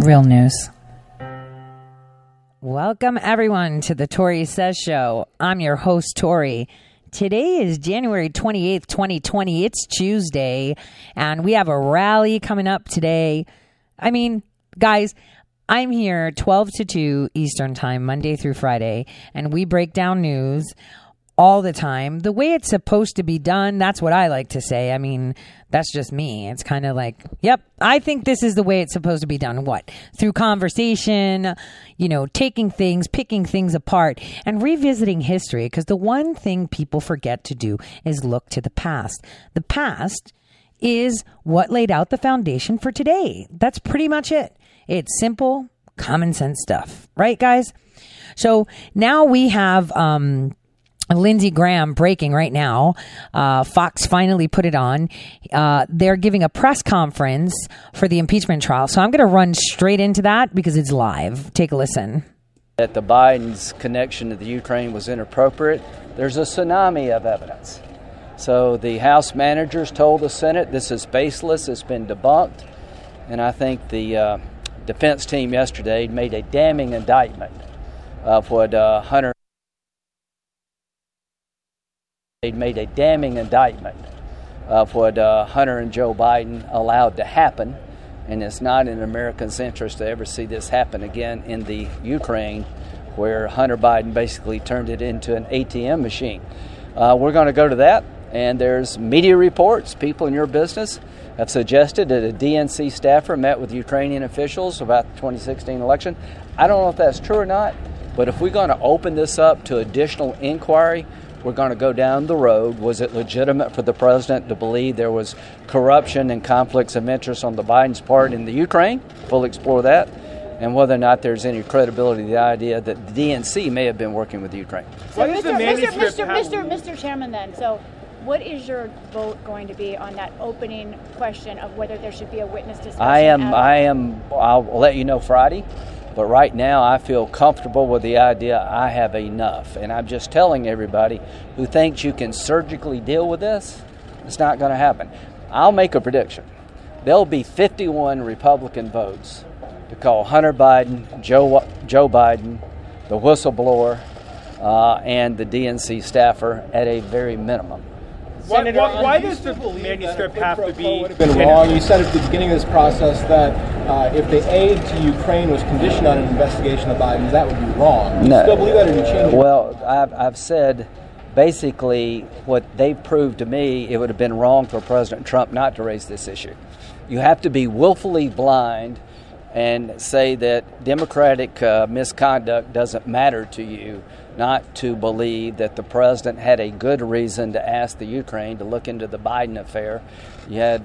Real news. Welcome, everyone, to the Tori Says Show. I'm your host, Tori. Today is January 28th, 2020. It's Tuesday, and we have a rally coming up today. I mean, guys, I'm here 12 to 2 Eastern Time, Monday through Friday, and we break down news all the time. The way it's supposed to be done, that's what I like to say. I mean, that's just me. It's kind of like, yep, I think this is the way it's supposed to be done. What? Through conversation, you know, taking things, picking things apart, and revisiting history. Because the one thing people forget to do is look to the past. The past is what laid out the foundation for today. That's pretty much it. It's simple, common sense stuff, right, guys? So now we have um, Lindsey Graham breaking right now. Uh, Fox finally put it on. Uh, they're giving a press conference for the impeachment trial. So I'm going to run straight into that because it's live. Take a listen. That the Biden's connection to the Ukraine was inappropriate. There's a tsunami of evidence. So the House managers told the Senate this is baseless, it's been debunked. And I think the uh, defense team yesterday made a damning indictment of what uh, Hunter made a damning indictment of what uh, Hunter and Joe Biden allowed to happen. And it's not in Americans' interest to ever see this happen again in the Ukraine, where Hunter Biden basically turned it into an ATM machine. Uh, we're going to go to that, and there's media reports. People in your business have suggested that a DNC staffer met with Ukrainian officials about the 2016 election. I don't know if that's true or not, but if we're going to open this up to additional inquiry, we're going to go down the road. Was it legitimate for the president to believe there was corruption and conflicts of interest on the Biden's part in the Ukraine? We'll explore that. And whether or not there's any credibility to the idea that the DNC may have been working with Ukraine. So, Mr. Mr. Mr. Mr. Mr. Chairman, then, so what is your vote going to be on that opening question of whether there should be a witness discussion? I am. I am. I'll let you know Friday. But right now, I feel comfortable with the idea I have enough. And I'm just telling everybody who thinks you can surgically deal with this, it's not going to happen. I'll make a prediction. There'll be 51 Republican votes to call Hunter Biden, Joe, Joe Biden, the whistleblower, uh, and the DNC staffer at a very minimum. Why, why, why does the manuscript have to be been wrong? You said at the beginning of this process that uh, if the aid to Ukraine was conditioned on an investigation of Biden, that would be wrong. You no. still believe that, or you change? Well, I've, I've said basically what they've proved to me, it would have been wrong for President Trump not to raise this issue. You have to be willfully blind and say that Democratic uh, misconduct doesn't matter to you not to believe that the president had a good reason to ask the Ukraine to look into the Biden affair. You had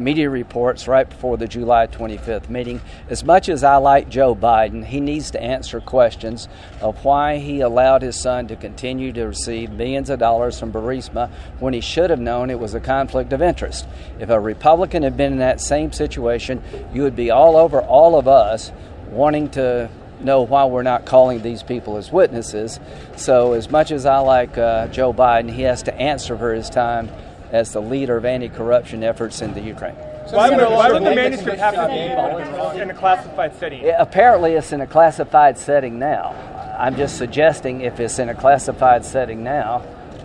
media reports right before the July 25th meeting. As much as I like Joe Biden, he needs to answer questions of why he allowed his son to continue to receive millions of dollars from Burisma when he should have known it was a conflict of interest. If a Republican had been in that same situation, you would be all over all of us wanting to know why we're not calling these people as witnesses. So, as much as I like uh, Joe Biden, he has to answer for his time as the leader of anti corruption efforts in the Ukraine. So why, would, why would the manuscript have to be in a classified setting? It, apparently, it's in a classified setting now. I'm just suggesting if it's in a classified setting now,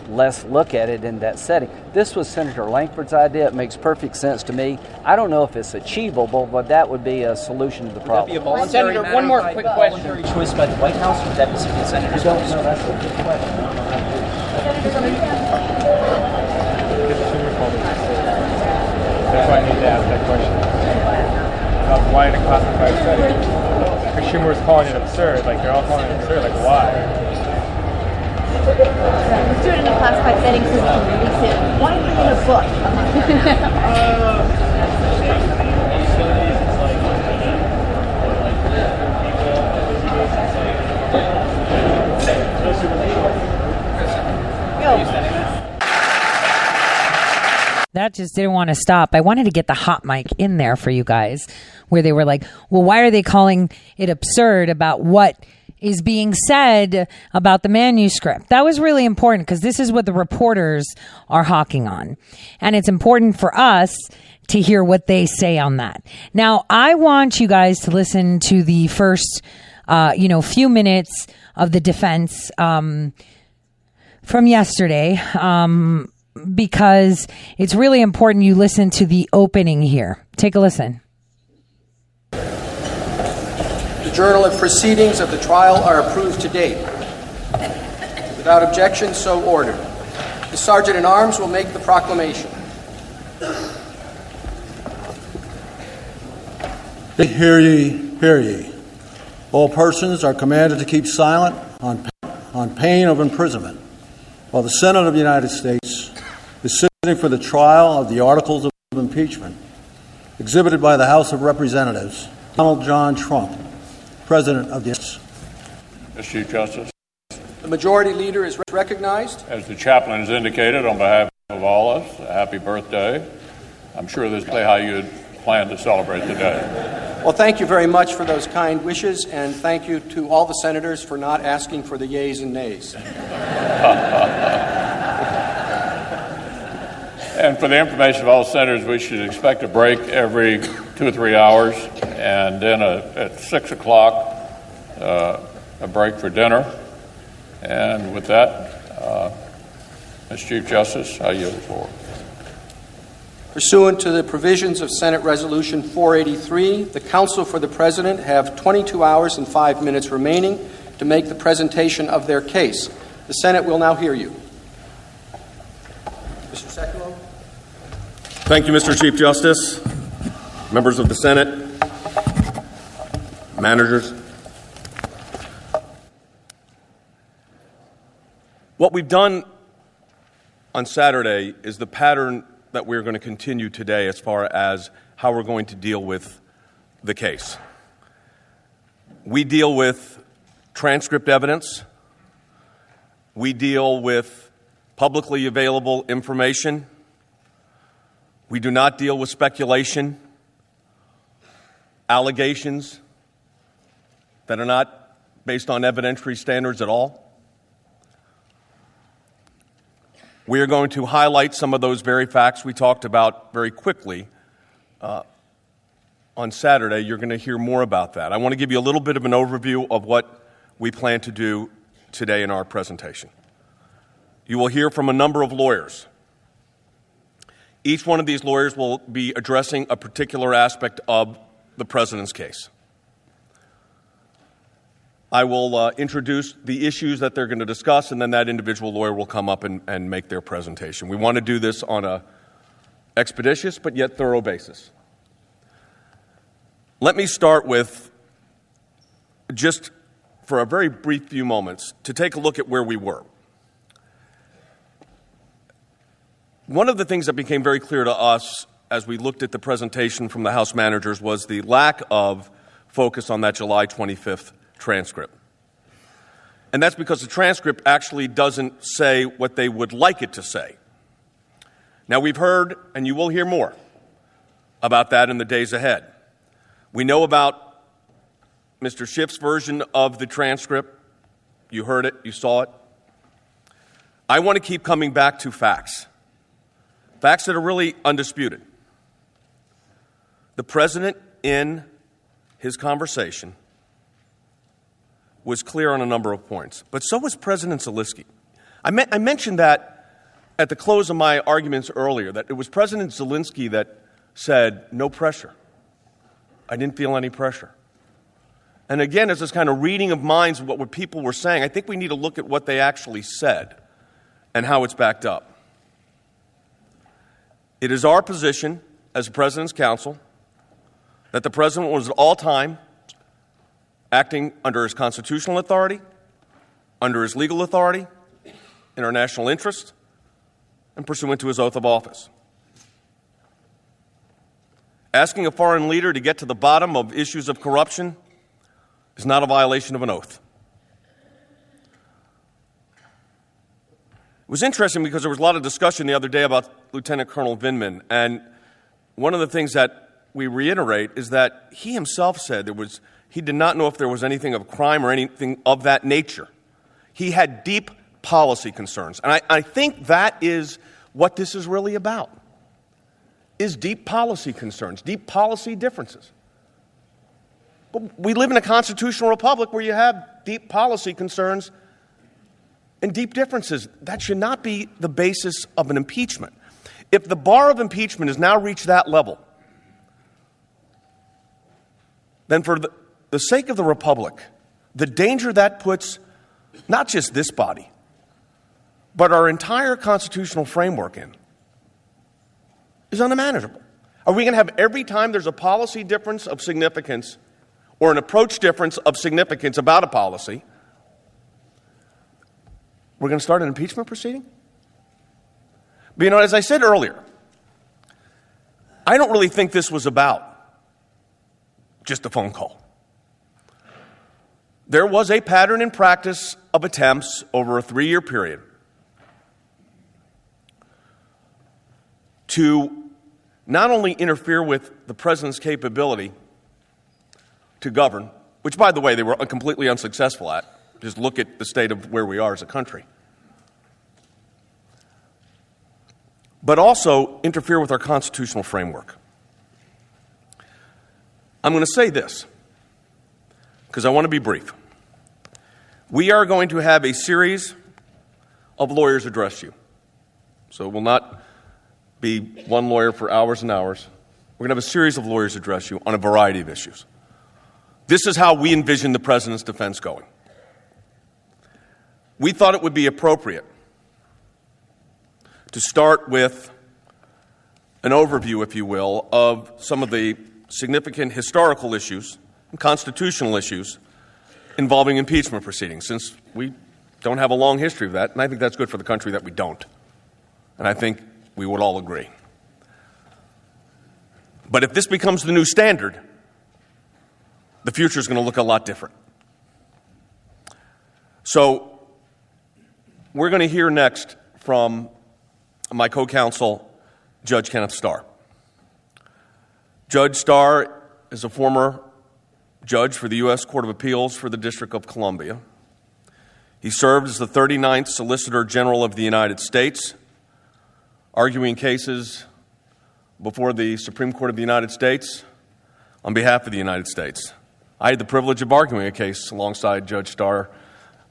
let's look at it in that setting. This was Senator Lankford's idea. It makes perfect sense to me. I don't know if it's achievable, but that would be a solution to the problem. Senator, one more quick question. Voluntary choice by the White House, or would that be something the senators don't know. That's a good question. That's why I need to ask that question. About why in a classified setting? Because Schumer was calling it absurd. Like, they're all calling it absurd. Like, why? Let's do it in a classified setting so we can release it Why widely in a book. That just didn't want to stop. I wanted to get the hot mic in there for you guys, where they were like, well, why are they calling it absurd about what is being said about the manuscript. That was really important because this is what the reporters are hawking on. And it's important for us to hear what they say on that. Now, I want you guys to listen to the first, uh, you know, few minutes of the defense um, from yesterday um, because it's really important you listen to the opening here. Take a listen. The journal of proceedings of the trial are approved to date. Without objection, so ordered. The Sergeant in Arms will make the proclamation. Hear ye, hear ye. All persons are commanded to keep silent on, on pain of imprisonment while the Senate of the United States is sitting for the trial of the articles of impeachment exhibited by the House of Representatives, Donald John Trump, President of the Mr. Chief Justice. The Majority Leader is recognized. As the chaplain has indicated, on behalf of all of us, a happy birthday. I'm sure this is how you'd plan to celebrate the day. Well, thank you very much for those kind wishes, and thank you to all the senators for not asking for the yeas and nays. and for the information of all senators, we should expect a break every two or three hours, and then a, at 6 o'clock, uh, a break for dinner. And with that, uh, Mr. Chief Justice, I yield the floor. Pursuant to the provisions of Senate Resolution 483, the Counsel for the President have 22 hours and 5 minutes remaining to make the presentation of their case. The Senate will now hear you. Mr. Sekulow. Thank you, Mr. Chief Justice, members of the Senate, managers. What we've done on Saturday is the pattern that we're going to continue today as far as how we're going to deal with the case. We deal with transcript evidence, we deal with publicly available information, we do not deal with speculation, allegations that are not based on evidentiary standards at all. We are going to highlight some of those very facts we talked about very quickly uh, on Saturday. You're going to hear more about that. I want to give you a little bit of an overview of what we plan to do today in our presentation. You will hear from a number of lawyers. Each one of these lawyers will be addressing a particular aspect of the president's case. I will uh, introduce the issues that they're going to discuss, and then that individual lawyer will come up and, and make their presentation. We want to do this on a expeditious but yet thorough basis. Let me start with just for a very brief few moments to take a look at where we were. One of the things that became very clear to us as we looked at the presentation from the House managers was the lack of focus on that July 25th transcript. And that's because the transcript actually doesn't say what they would like it to say. Now, we've heard, and you will hear more about that in the days ahead. We know about Mr. Schiff's version of the transcript. You heard it, you saw it. I want to keep coming back to facts facts that are really undisputed. The president, in his conversation, was clear on a number of points, but so was President Zelensky. I, me- I mentioned that at the close of my arguments earlier, that it was President Zelensky that said, no pressure. I didn't feel any pressure. And again, as this kind of reading of minds of what people were saying, I think we need to look at what they actually said and how it's backed up. It is our position as the President's counsel that the President was at all time acting under his constitutional authority, under his legal authority, in our national interest, and pursuant to his oath of office. Asking a foreign leader to get to the bottom of issues of corruption is not a violation of an oath. It was interesting because there was a lot of discussion the other day about Lieutenant Colonel Vindman, and one of the things that we reiterate is that he himself said there was he did not know if there was anything of crime or anything of that nature. He had deep policy concerns. And I, I think that is what this is really about. is deep policy concerns, deep policy differences. But we live in a constitutional republic where you have deep policy concerns and deep differences. That should not be the basis of an impeachment. If the bar of impeachment has now reached that level, then for the, sake of the republic, the danger that puts not just this body, but our entire constitutional framework in is unmanageable. Are we going to have every time there's a policy difference of significance or an approach difference of significance about a policy, we're going to start an impeachment proceeding? But you know, as I said earlier, I don't really think this was about just a phone call. There was a pattern in practice of attempts over a three year period to not only interfere with the president's capability to govern, which, by the way, they were completely unsuccessful at. Just look at the state of where we are as a country. But also interfere with our constitutional framework. I'm going to say this because I want to be brief. We are going to have a series of lawyers address you. So it will not be one lawyer for hours and hours. We're going to have a series of lawyers address you on a variety of issues. This is how we envision the president's defense going. We thought it would be appropriate to start with an overview, if you will, of some of the significant historical issues and constitutional issues involving impeachment proceedings, since we don't have a long history of that, and I think that's good for the country that we don't. And I think we would all agree. But if this becomes the new standard, the future is going to look a lot different. So, we're going to hear next from my co counsel, Judge Kenneth Starr. Judge Starr is a former judge for the U.S. Court of Appeals for the District of Columbia. He served as the 39th Solicitor General of the United States, arguing cases before the Supreme Court of the United States on behalf of the United States. I had the privilege of arguing a case alongside Judge Starr.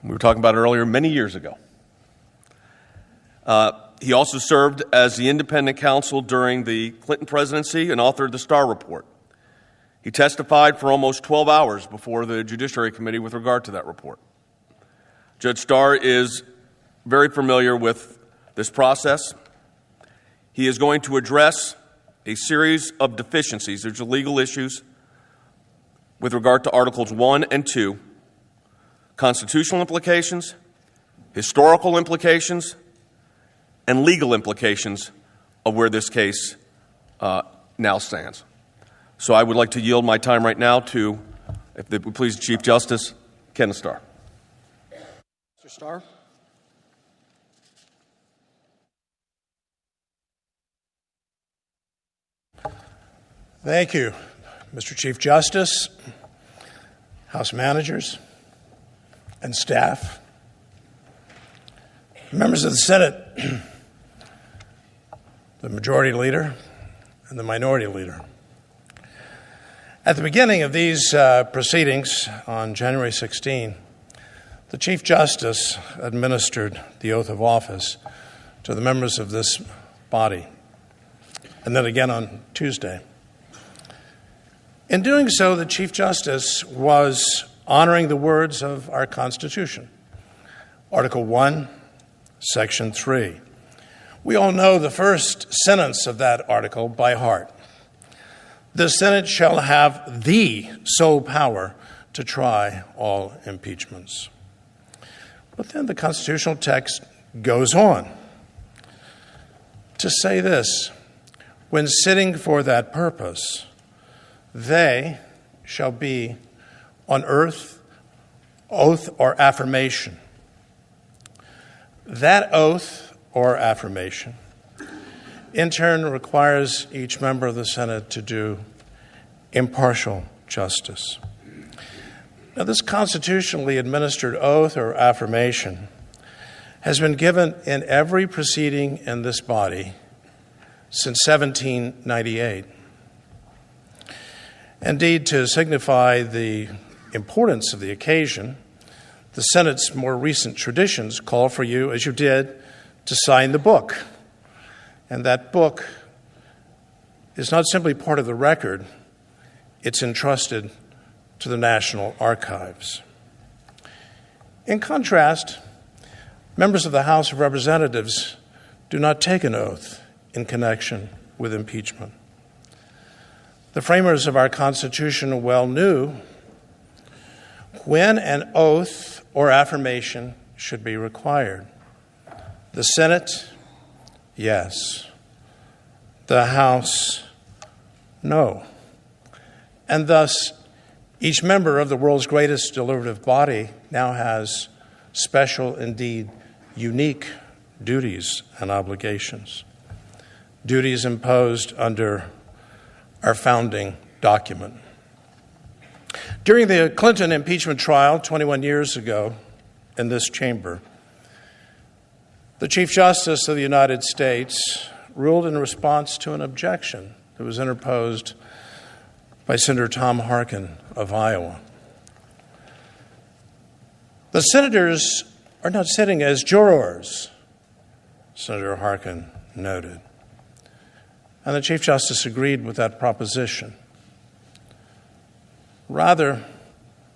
We were talking about it earlier, many years ago. Uh, he also served as the independent counsel during the Clinton presidency and authored the Starr Report. He testified for almost 12 hours before the Judiciary Committee with regard to that report. Judge Starr is very familiar with this process. He is going to address a series of deficiencies. There's legal issues with regard to Articles 1 and 2, constitutional implications, historical implications, and legal implications of where this case uh, now stands. So I would like to yield my time right now to, if they would please, Chief Justice Kenneth Starr. Mr. Starr. Thank you. Mr. Chief Justice, House managers, and staff, members of the Senate, the majority leader, and the minority leader. At the beginning of these uh, proceedings on January 16, the Chief Justice administered the oath of office to the members of this body, and then again on Tuesday. In doing so, the Chief Justice was honoring the words of our Constitution. Article 1, Section 3. We all know the first sentence of that article by heart. The Senate shall have the sole power to try all impeachments. But then the constitutional text goes on to say this when sitting for that purpose, they shall be on earth oath or affirmation. That oath or affirmation, in turn, requires each member of the Senate to do impartial justice. Now, this constitutionally administered oath or affirmation has been given in every proceeding in this body since 1798. Indeed, to signify the importance of the occasion, the Senate's more recent traditions call for you, as you did, to sign the book. And that book is not simply part of the record, it's entrusted to the National Archives. In contrast, members of the House of Representatives do not take an oath in connection with impeachment. The framers of our Constitution well knew when an oath or affirmation should be required. The Senate, yes. The House, no. And thus, each member of the world's greatest deliberative body now has special, indeed unique, duties and obligations. Duties imposed under our founding document. During the Clinton impeachment trial 21 years ago in this chamber, the Chief Justice of the United States ruled in response to an objection that was interposed by Senator Tom Harkin of Iowa. The senators are not sitting as jurors, Senator Harkin noted. And the Chief Justice agreed with that proposition. Rather,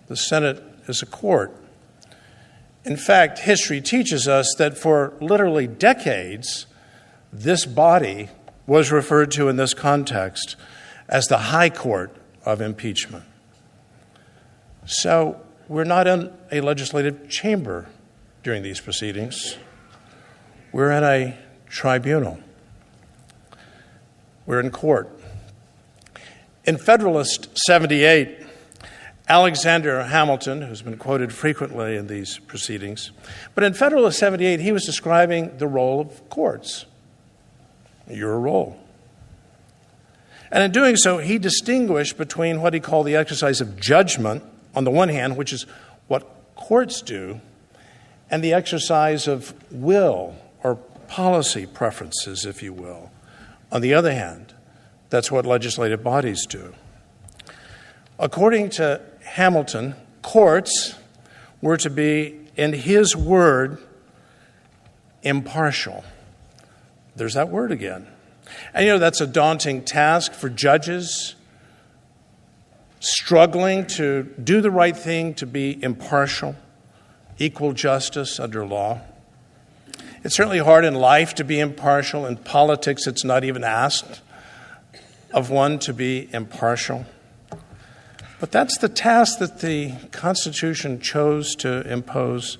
the Senate is a court. In fact, history teaches us that for literally decades, this body was referred to in this context as the High Court of Impeachment. So, we're not in a legislative chamber during these proceedings, we're in a tribunal. We're in court. In Federalist 78, Alexander Hamilton, who's been quoted frequently in these proceedings, but in Federalist 78, he was describing the role of courts. Your role. And in doing so, he distinguished between what he called the exercise of judgment, on the one hand, which is what courts do, and the exercise of will or policy preferences, if you will, on the other hand, that's what legislative bodies do. According to Hamilton, courts were to be, in his word, impartial. There's that word again. And you know, that's a daunting task for judges struggling to do the right thing, to be impartial, equal justice under law. It's certainly hard in life to be impartial. In politics, it's not even asked of one to be impartial. But that's the task that the Constitution chose to impose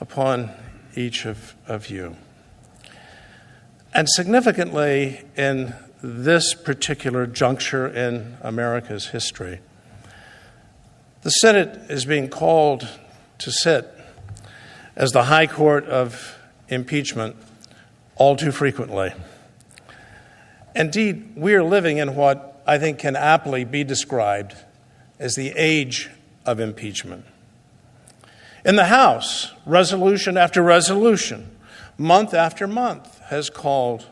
upon each of, of you. And significantly, in this particular juncture in America's history, the Senate is being called to sit as the High Court of impeachment all too frequently. Indeed, we are living in what I think can aptly be described as the age of impeachment. In the House, resolution after resolution, month after month, has called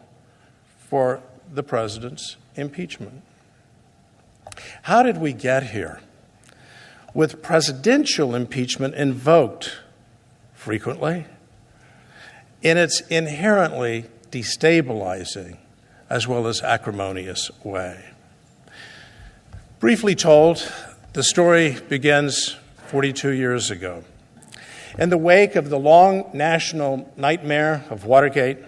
for the president's impeachment. How did we get here? With presidential impeachment invoked frequently in its inherently destabilizing as well as acrimonious way. Briefly told, the story begins 42 years ago. In the wake of the long national nightmare of Watergate,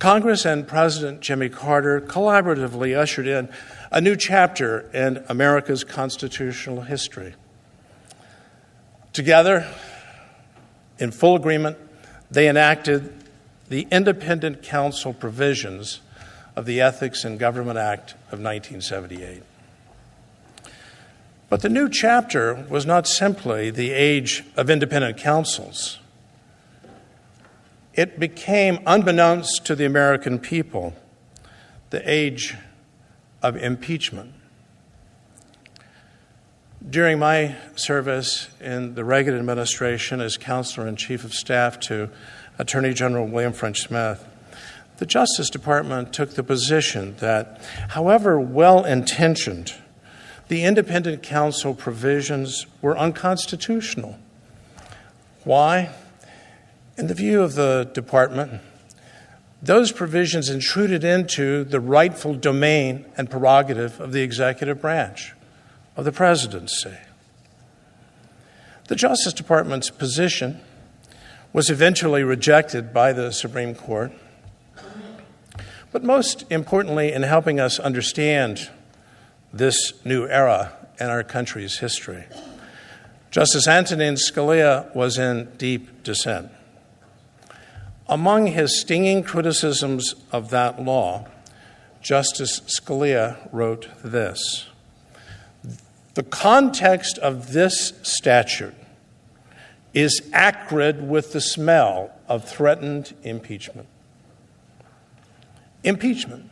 Congress and President Jimmy Carter collaboratively ushered in a new chapter in America's constitutional history. Together, in full agreement, they enacted the independent counsel provisions of the Ethics in Government Act of 1978. But the new chapter was not simply the age of independent counsels. It became, unbeknownst to the American people, the age of impeachment. During my service in the Reagan administration as counselor and chief of staff to Attorney General William French Smith, the Justice Department took the position that, however well intentioned, the independent counsel provisions were unconstitutional. Why? In the view of the department, those provisions intruded into the rightful domain and prerogative of the executive branch, of the presidency. The Justice Department's position was eventually rejected by the Supreme Court. But most importantly, in helping us understand this new era in our country's history, Justice Antonin Scalia was in deep dissent. Among his stinging criticisms of that law, Justice Scalia wrote this The context of this statute is acrid with the smell of threatened impeachment. Impeachment.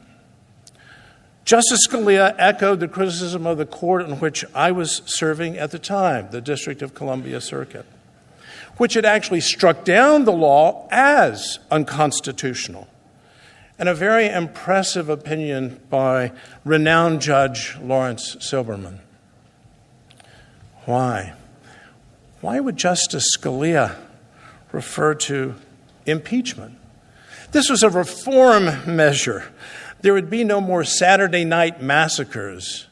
Justice Scalia echoed the criticism of the court in which I was serving at the time, the District of Columbia Circuit, which had actually struck down the law as unconstitutional. And a very impressive opinion by renowned Judge Laurence Silberman. Why? Why would Justice Scalia refer to impeachment? This was a reform measure. There would be no more Saturday night massacres,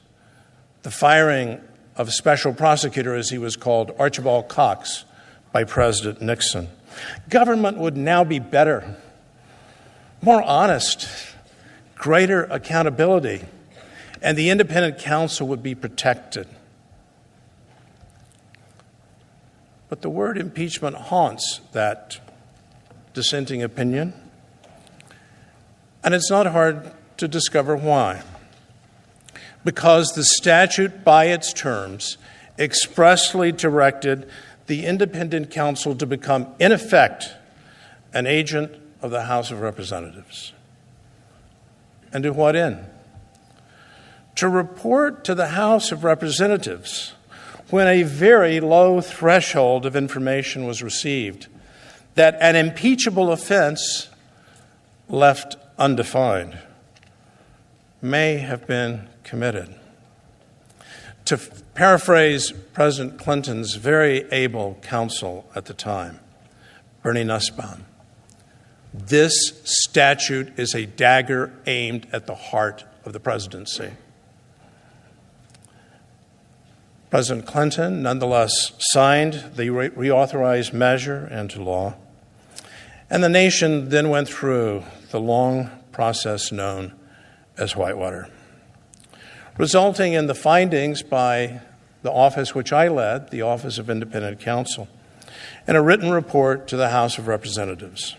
the firing of special prosecutor, as he was called, Archibald Cox, by President Nixon. Government would now be better, more honest, greater accountability, and the independent counsel would be protected. But the word impeachment haunts that dissenting opinion. And it's not hard to discover why. Because the statute, by its terms, expressly directed the independent counsel to become, in effect, an agent of the House of Representatives. And to what end? To report to the House of Representatives when a very low threshold of information was received that an impeachable offense left undefined may have been committed. To paraphrase President Clinton's very able counsel at the time, Bernie Nussbaum, this statute is a dagger aimed at the heart of the presidency. President Clinton nonetheless signed the reauthorized measure into law, and the nation then went through the long process known as Whitewater, resulting in the findings by the office which I led, the Office of Independent Counsel, and a written report to the House of Representatives.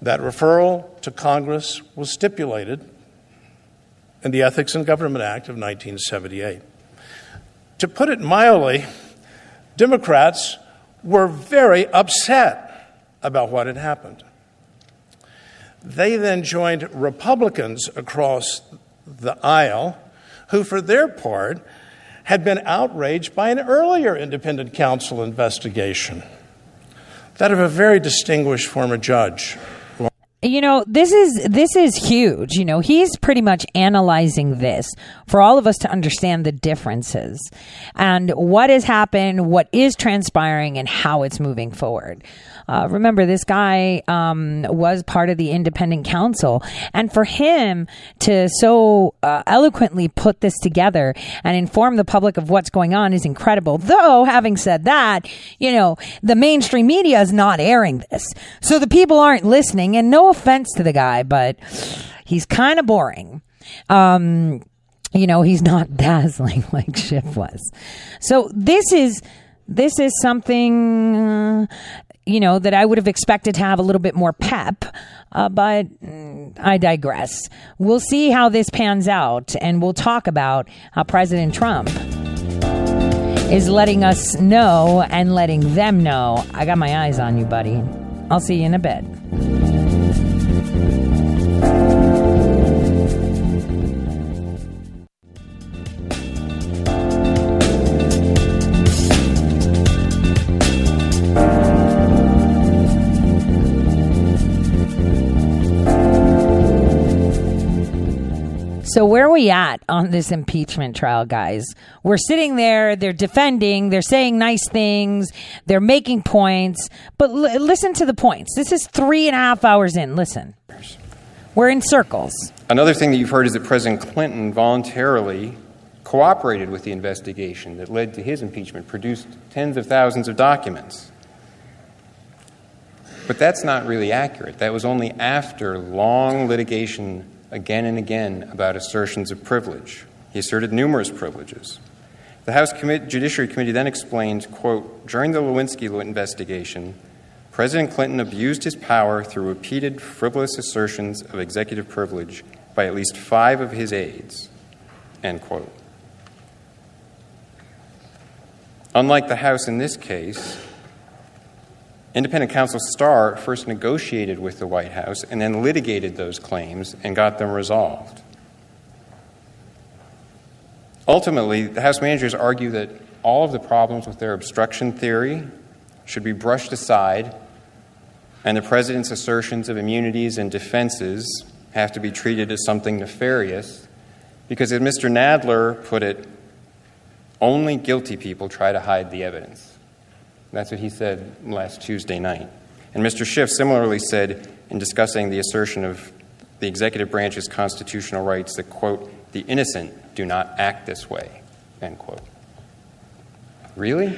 That referral to Congress was stipulated in the Ethics in Government Act of 1978. To put it mildly, Democrats were very upset about what had happened. They then joined Republicans across the aisle, who, for their part, had been outraged by an earlier independent counsel investigation, that of a very distinguished former judge, you know this is this is huge you know he's pretty much analyzing this for all of us to understand the differences and what has happened what is transpiring and how it's moving forward uh, remember, this guy um, was part of the independent counsel And for him to so uh, eloquently put this together and inform the public of what's going on is incredible. Though, having said that, you know, the mainstream media is not airing this. So the people aren't listening. And no offense to the guy, but he's kind of boring. Um, you know, he's not dazzling like Schiff was. So this is this is something uh, you know, that I would have expected to have a little bit more pep. Uh, but I digress. We'll see how this pans out, and we'll talk about how President Trump is letting us know and letting them know. I got my eyes on you, buddy. I'll see you in a bit. So where are we at on this impeachment trial, guys? We're sitting there, they're defending, they're saying nice things, they're making points, but l- listen to the points. This is three and a half hours in. Listen. We're in circles. Another thing that you've heard is that President Clinton voluntarily cooperated with the investigation that led to his impeachment, produced tens of thousands of documents. But that's not really accurate. That was only after long litigation again and again about assertions of privilege. He asserted numerous privileges. The House Judiciary Committee then explained, quote, during the Lewinsky investigation, President Clinton abused his power through repeated frivolous assertions of executive privilege by at least five of his aides, end quote. Unlike the House in this case, Independent counsel Starr first negotiated with the White House and then litigated those claims and got them resolved. Ultimately, the House managers argue that all of the problems with their obstruction theory should be brushed aside, and the president's assertions of immunities and defenses have to be treated as something nefarious, because as Mr. Nadler put it, only guilty people try to hide the evidence. That's what he said last Tuesday night. And Mr. Schiff similarly said in discussing the assertion of the executive branch's constitutional rights that, quote, the innocent do not act this way, end quote. Really?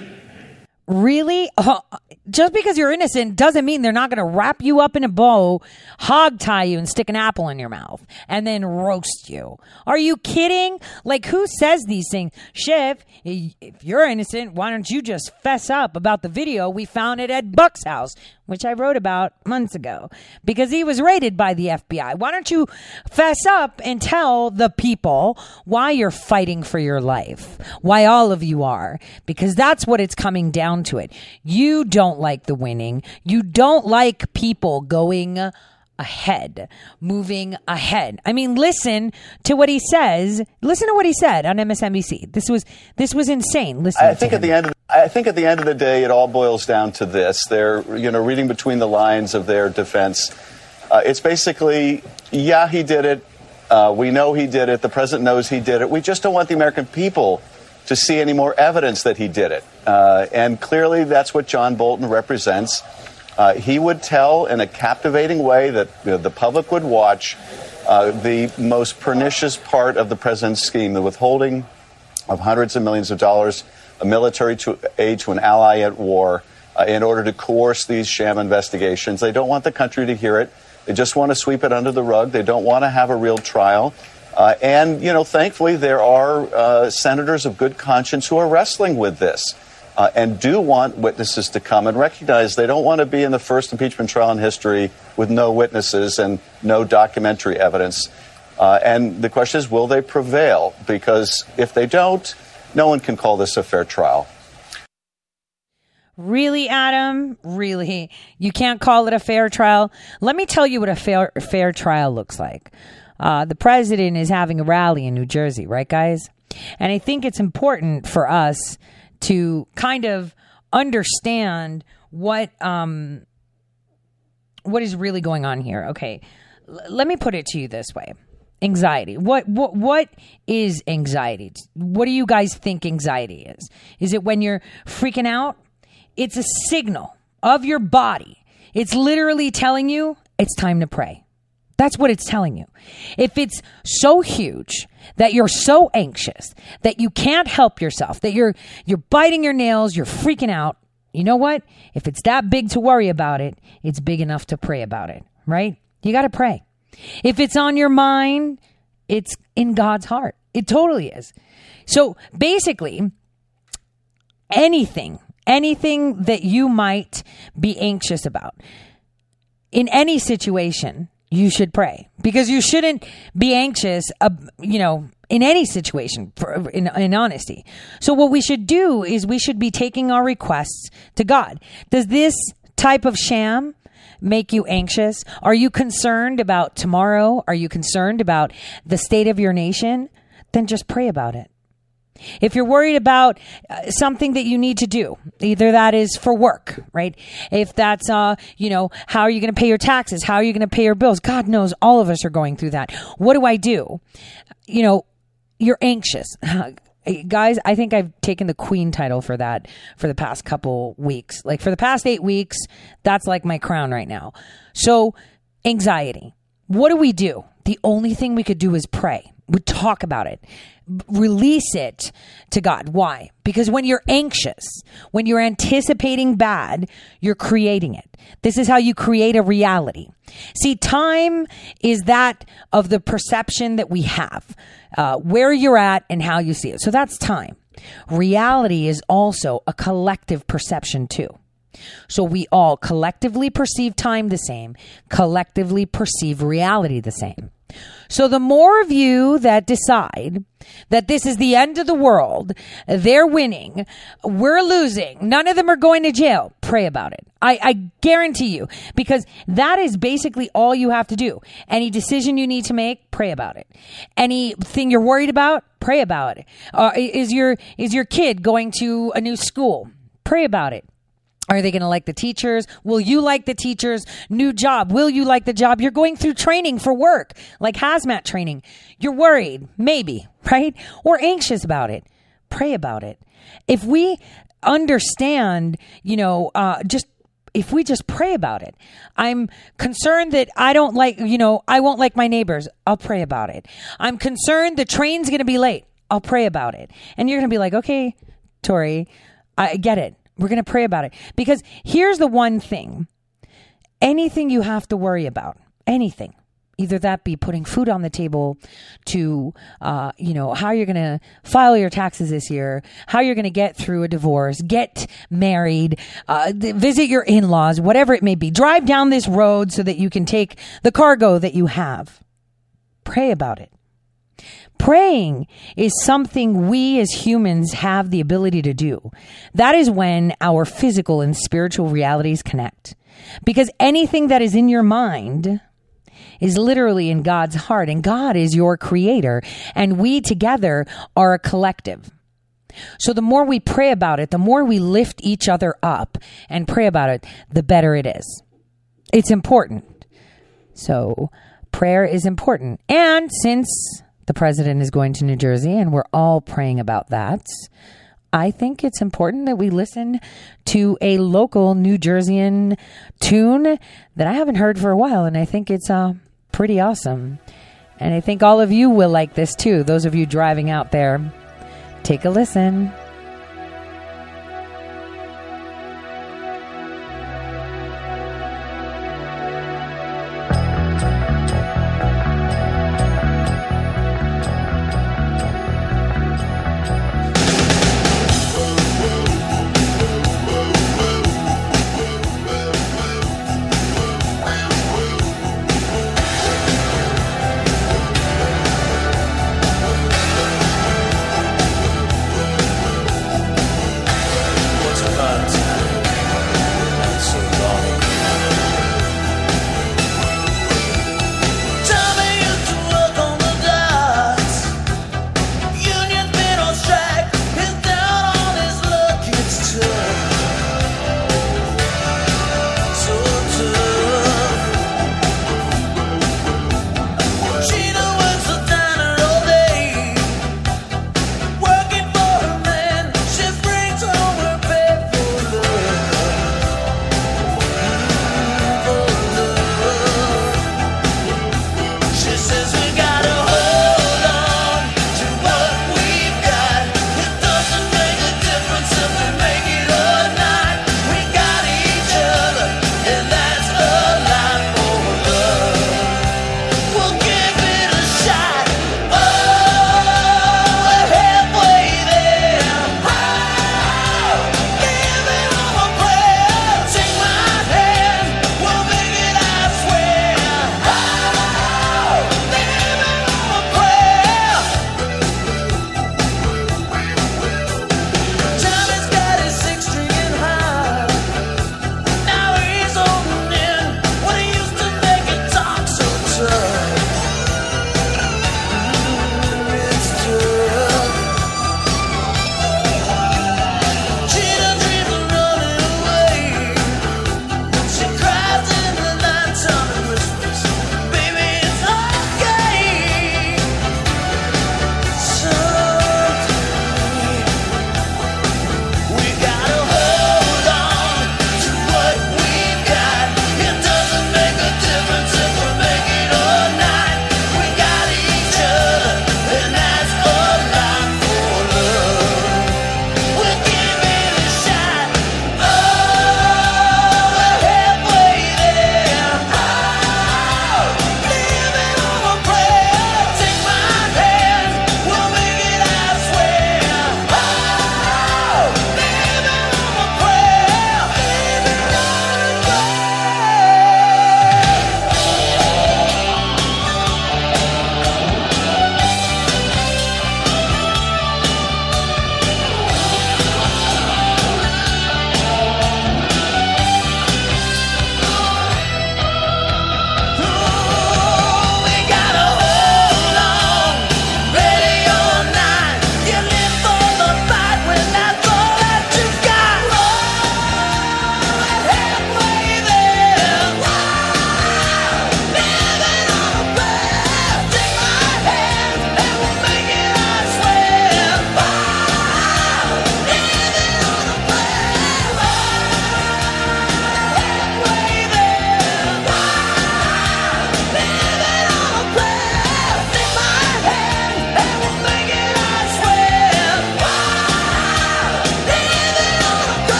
Really? Uh, just because you're innocent doesn't mean they're not going to wrap you up in a bow, hog tie you, and stick an apple in your mouth, and then roast you. Are you kidding? Like, who says these things? Schiff, if you're innocent, why don't you just fess up about the video we found it at Buck's house? Which I wrote about months ago, because he was raided by the FBI. Why don't you fess up and tell the people why you're fighting for your life? Why all of you are? Because that's what it's coming down to it. You don't like the winning. You don't like people going ahead, moving ahead. I mean, listen to what he says. Listen to what he said on MSNBC. This was this was insane. Listen. I think at the end of I think at the end of the day, it all boils down to this. They're you know reading between the lines of their defense. Uh, it's basically, yeah, he did it. Uh, we know he did it. The president knows he did it. We just don't want the American people to see any more evidence that he did it. Uh, and clearly, that's what John Bolton represents. Uh, he would tell in a captivating way that you know, the public would watch uh, the most pernicious part of the president's scheme, the withholding of hundreds of millions of dollars of military to aid to an ally at war uh, in order to coerce these sham investigations. They don't want the country to hear it. They just want to sweep it under the rug. They don't want to have a real trial. Uh, and, you know, thankfully, there are uh, senators of good conscience who are wrestling with this uh, and do want witnesses to come and recognize they don't want to be in the first impeachment trial in history with no witnesses and no documentary evidence. Uh, and the question is, will they prevail? Because if they don't, no one can call this a fair trial. Really, Adam? Really? You can't call it a fair trial? Let me tell you what a fair, fair trial looks like. Uh, the president is having a rally in New Jersey, right, guys? And I think it's important for us to kind of understand what um, what is really going on here. Okay, L- let me put it to you this way: anxiety. What what what is anxiety? What do you guys think anxiety is? Is it when you're freaking out? It's a signal of your body. It's literally telling you it's time to pray. That's what it's telling you. If it's so huge that you're so anxious that you can't help yourself, that you're you're biting your nails, you're freaking out, you know what? If it's that big to worry about it, it's big enough to pray about it, right? You got to pray. If it's on your mind, it's in God's heart. It totally is. So basically, anything, anything that you might be anxious about in any situation, you should pray because you shouldn't be anxious, uh, you know, in any situation for, in, in honesty. So what we should do is we should be taking our requests to God. Does this type of sham make you anxious? Are you concerned about tomorrow? Are you concerned about the state of your nation? Then just pray about it. If you're worried about uh, something that you need to do, either that is for work, right? If that's, uh, you know, how are you going to pay your taxes? How are you going to pay your bills? God knows all of us are going through that. What do I do? You know, you're anxious. Guys, I think I've taken the queen title for that for the past couple weeks. Like for the past eight weeks, that's like my crown right now. So, anxiety. What do we do? The only thing we could do is pray. We talk about it release it to God. Why? Because when you're anxious, when you're anticipating bad, you're creating it. This is how you create a reality. See, time is that of the perception that we have, uh, where you're at and how you see it. So that's time. Reality is also a collective perception too. So we all collectively perceive time the same, collectively perceive reality the same. So the more of you that decide that this is the end of the world, they're winning, we're losing, none of them are going to jail, pray about it. I, I guarantee you, because that is basically all you have to do. Any decision you need to make, pray about it. Anything you're worried about, pray about it. Uh, is your is your kid going to a new school? Pray about it. Are they going to like the teachers? Will you like the teachers? New job. Will you like the job? You're going through training for work, like hazmat training. You're worried, maybe, right? Or anxious about it. Pray about it. If we understand, you know, uh, just if we just pray about it. I'm concerned that I don't like, you know, I won't like my neighbors. I'll pray about it. I'm concerned the train's going to be late. I'll pray about it. And you're going to be like, okay, Tori, I get it. We're going to pray about it. Because here's the one thing. Anything you have to worry about, anything, either that be putting food on the table to uh, you know how you're going to file your taxes this year how you're going to get through a divorce get married uh, visit your in-laws whatever it may be. Drive down this road so that you can take the cargo that you have. Pray about it Praying is something we as humans have the ability to do. That is when our physical and spiritual realities connect. Because anything that is in your mind is literally in God's heart, and God is your creator, and we together are a collective. So the more we pray about it, the more we lift each other up and pray about it, the better it is. It's important. So prayer is important. And since the president is going to New Jersey, and we're all praying about that. I think it's important that we listen to a local New Jerseyan tune that I haven't heard for a while, and I think it's uh, pretty awesome. And I think all of you will like this too. Those of you driving out there, take a listen.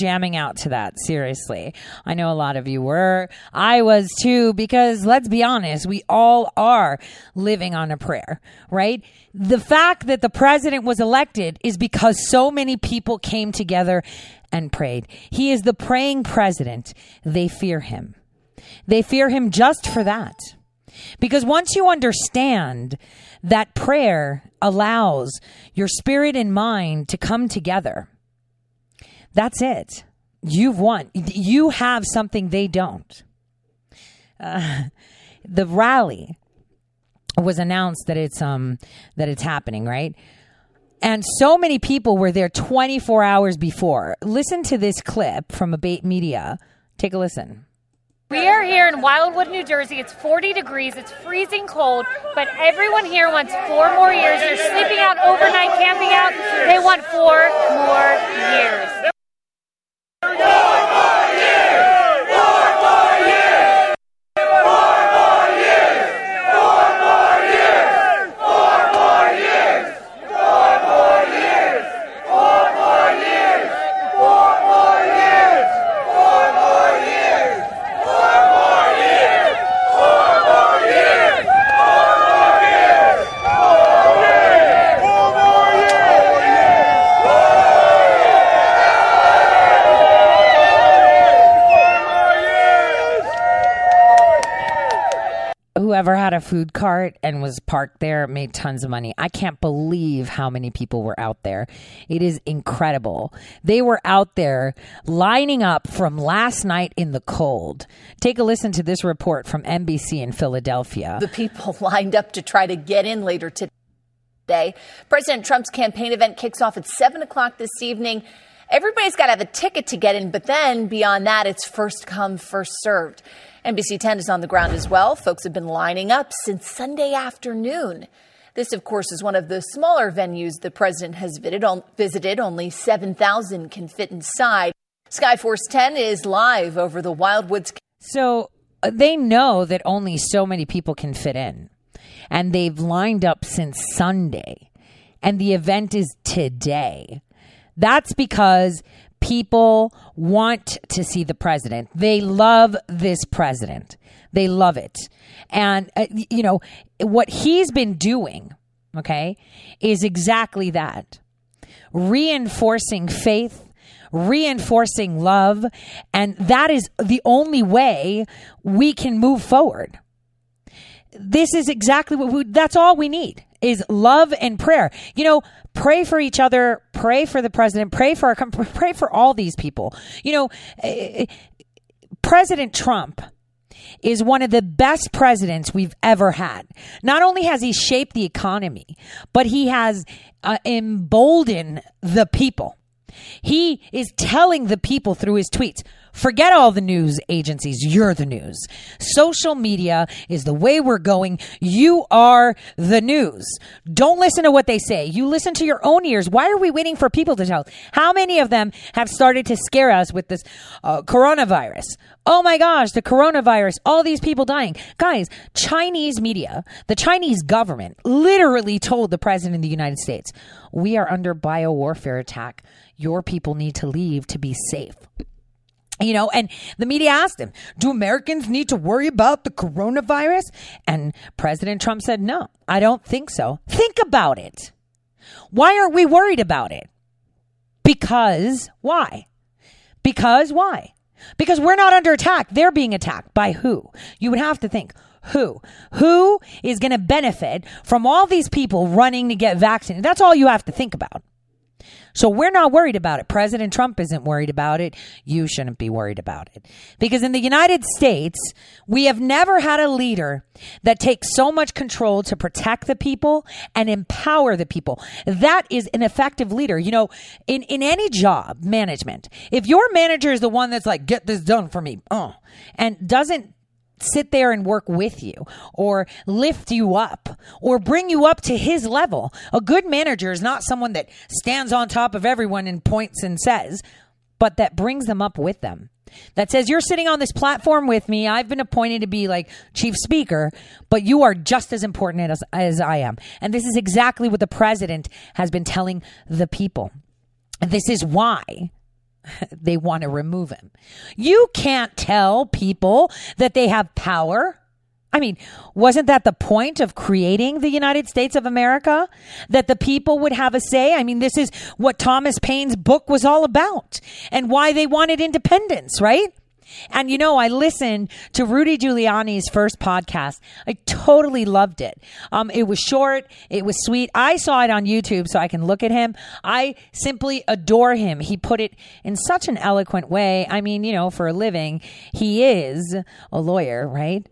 Jamming out to that? Seriously. I know a lot of you were. I was too, because let's be honest, we all are living on a prayer, right? The fact that the president was elected is because so many people came together and prayed. He is the praying president. They fear him. They fear him just for that. Because once you understand that prayer allows your spirit and mind to come together, that's it. You've won. You have something they don't. Uh, the rally was announced that it's um that it's happening, right? And so many people were there 24 hours before. Listen to this clip from Abate Media. Take a listen. We are here in Wildwood, New Jersey. It's 40 degrees. It's freezing cold, but everyone here wants four more years. They're sleeping out overnight, camping out. They want four more years. Here we go! Whoever had a food cart and was parked there made tons of money. I can't believe how many people were out there. It is incredible. They were out there lining up from last night in the cold. Take a listen to this report from NBC in Philadelphia. The people lined up to try to get in later today. President Trump's campaign event kicks off at 7 o'clock this evening. Everybody's got to have a ticket to get in, but then beyond that, it's first come, first served. NBC 10 is on the ground as well. Folks have been lining up since Sunday afternoon. This, of course, is one of the smaller venues the president has visited. Only 7,000 can fit inside. Skyforce 10 is live over the Wildwoods. So uh, they know that only so many people can fit in. And they've lined up since Sunday. And the event is today. That's because people want to see the president. They love this president. They love it. And, uh, you know, what he's been doing, okay, is exactly that reinforcing faith. Reinforcing love. And that is the only way we can move forward. This is exactly what we, that's all we need is love and prayer. You know, pray for each other, pray for the president, pray for our pray for all these people. You know, eh, President Trump is one of the best presidents we've ever had. Not only has he shaped the economy, but he has uh, emboldened the people. He is telling the people through his tweets, Forget all the news agencies. You're the news. Social media is the way we're going. You are the news. Don't listen to what they say. You listen to your own ears. Why are we waiting for people to tell? How many of them have started to scare us with this uh, coronavirus? Oh my gosh, the coronavirus, all these people dying. Guys, Chinese media, the Chinese government literally told the president of the United States, we are under biowarfare attack. Your people need to leave to be safe. You know, and the media asked him, Do Americans need to worry about the coronavirus? And President Trump said, No, I don't think so. Think about it. Why aren't we worried about it? Because why? Because why? Because we're not under attack. They're being attacked. By who? You would have to think. Who? Who is going to benefit from all these people running to get vaccinated? That's all you have to think about. So we're not worried about it. President Trump isn't worried about it. You shouldn't be worried about it. Because in the United States, we have never had a leader that takes so much control to protect the people and empower the people. That is an effective leader. You know, in, in any job, management, if your manager is the one that's like, get this done for me, oh, and doesn't sit there and work with you or lift you up or bring you up to his level. A good manager is not someone that stands on top of everyone and points and says, but that brings them up with them. That says, You're sitting on this platform with me. I've been appointed to be like chief speaker, but you are just as important as, as I am. And this is exactly what the president has been telling the people. This is why they want to remove him. You can't tell people that they have power. I mean, wasn't that the point of creating the United States of America? That the people would have a say? I mean, this is what Thomas Paine's book was all about and why they wanted independence, right? And you know, I listened to Rudy Giuliani's first podcast. I totally loved it. Um, it was short. It was sweet. I saw it on YouTube so I can look at him. I simply adore him. He put it in such an eloquent way. I mean, you know, for a living, he is a lawyer, right?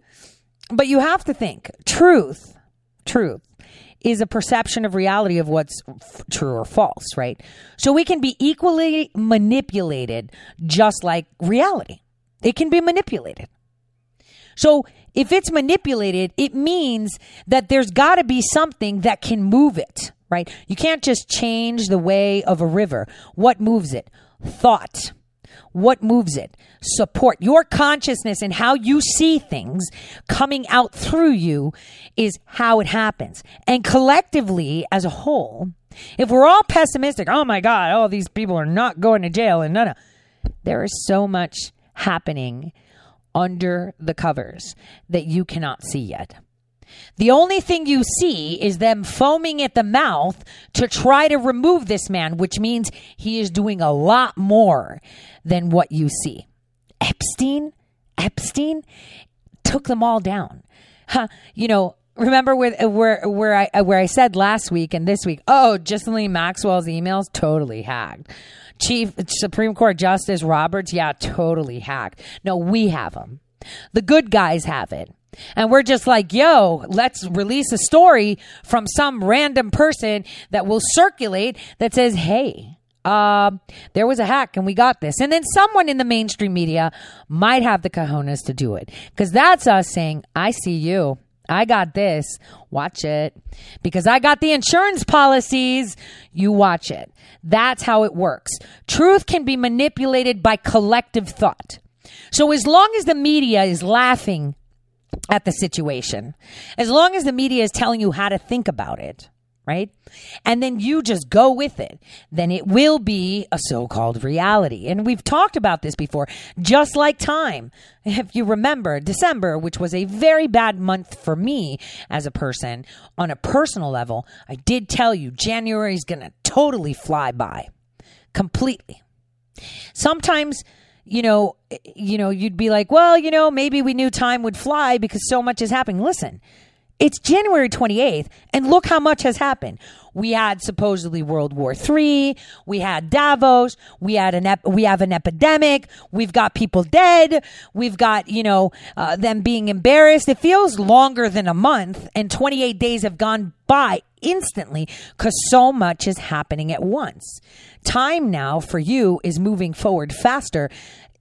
But you have to think truth, truth is a perception of reality of what's f- true or false, right? So we can be equally manipulated just like reality. It can be manipulated. So if it's manipulated, it means that there's got to be something that can move it, right? You can't just change the way of a river. What moves it? Thought. What moves it? Support. Your consciousness and how you see things coming out through you is how it happens. And collectively, as a whole, if we're all pessimistic, oh my God, all these people are not going to jail and none of, there is so much happening under the covers that you cannot see yet. The only thing you see is them foaming at the mouth to try to remove this man, which means he is doing a lot more than what you see. Epstein, Epstein took them all down. Huh, you know, remember where where where I where I said last week and this week, oh, Ghislaine Maxwell's emails totally hacked. Chief Supreme Court Justice Roberts, yeah, totally hacked. No, we have them. The good guys have it. And we're just like, yo, let's release a story from some random person that will circulate that says, hey, uh, there was a hack and we got this. And then someone in the mainstream media might have the cojones to do it. Because that's us saying, I see you. I got this. Watch it. Because I got the insurance policies. You watch it. That's how it works. Truth can be manipulated by collective thought. So as long as the media is laughing at the situation, as long as the media is telling you how to think about it, right? And then you just go with it, then it will be a so called reality. And we've talked about this before, just like time. If you remember, December, which was a very bad month for me as a person, on a personal level, I did tell you January is going to totally fly by completely. Sometimes you know, you know, you'd be like, well, you know, maybe we knew time would fly because so much is happening. Listen, it's January 28th, and look how much has happened. We had supposedly World War III. We had Davos. We had an ep- we have an epidemic. We've got people dead. We've got you know uh, them being embarrassed. It feels longer than a month, and 28 days have gone by instantly because so much is happening at once. Time now for you is moving forward faster.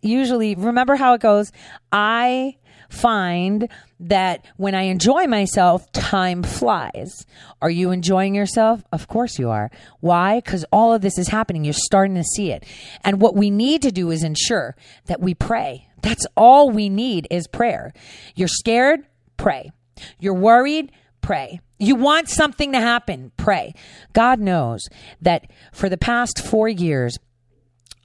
Usually, remember how it goes. I find that when I enjoy myself, time flies. Are you enjoying yourself? Of course you are. Why? Because all of this is happening. You're starting to see it. And what we need to do is ensure that we pray. That's all we need is prayer. You're scared? Pray. You're worried? Pray. You want something to happen? Pray. God knows that for the past four years,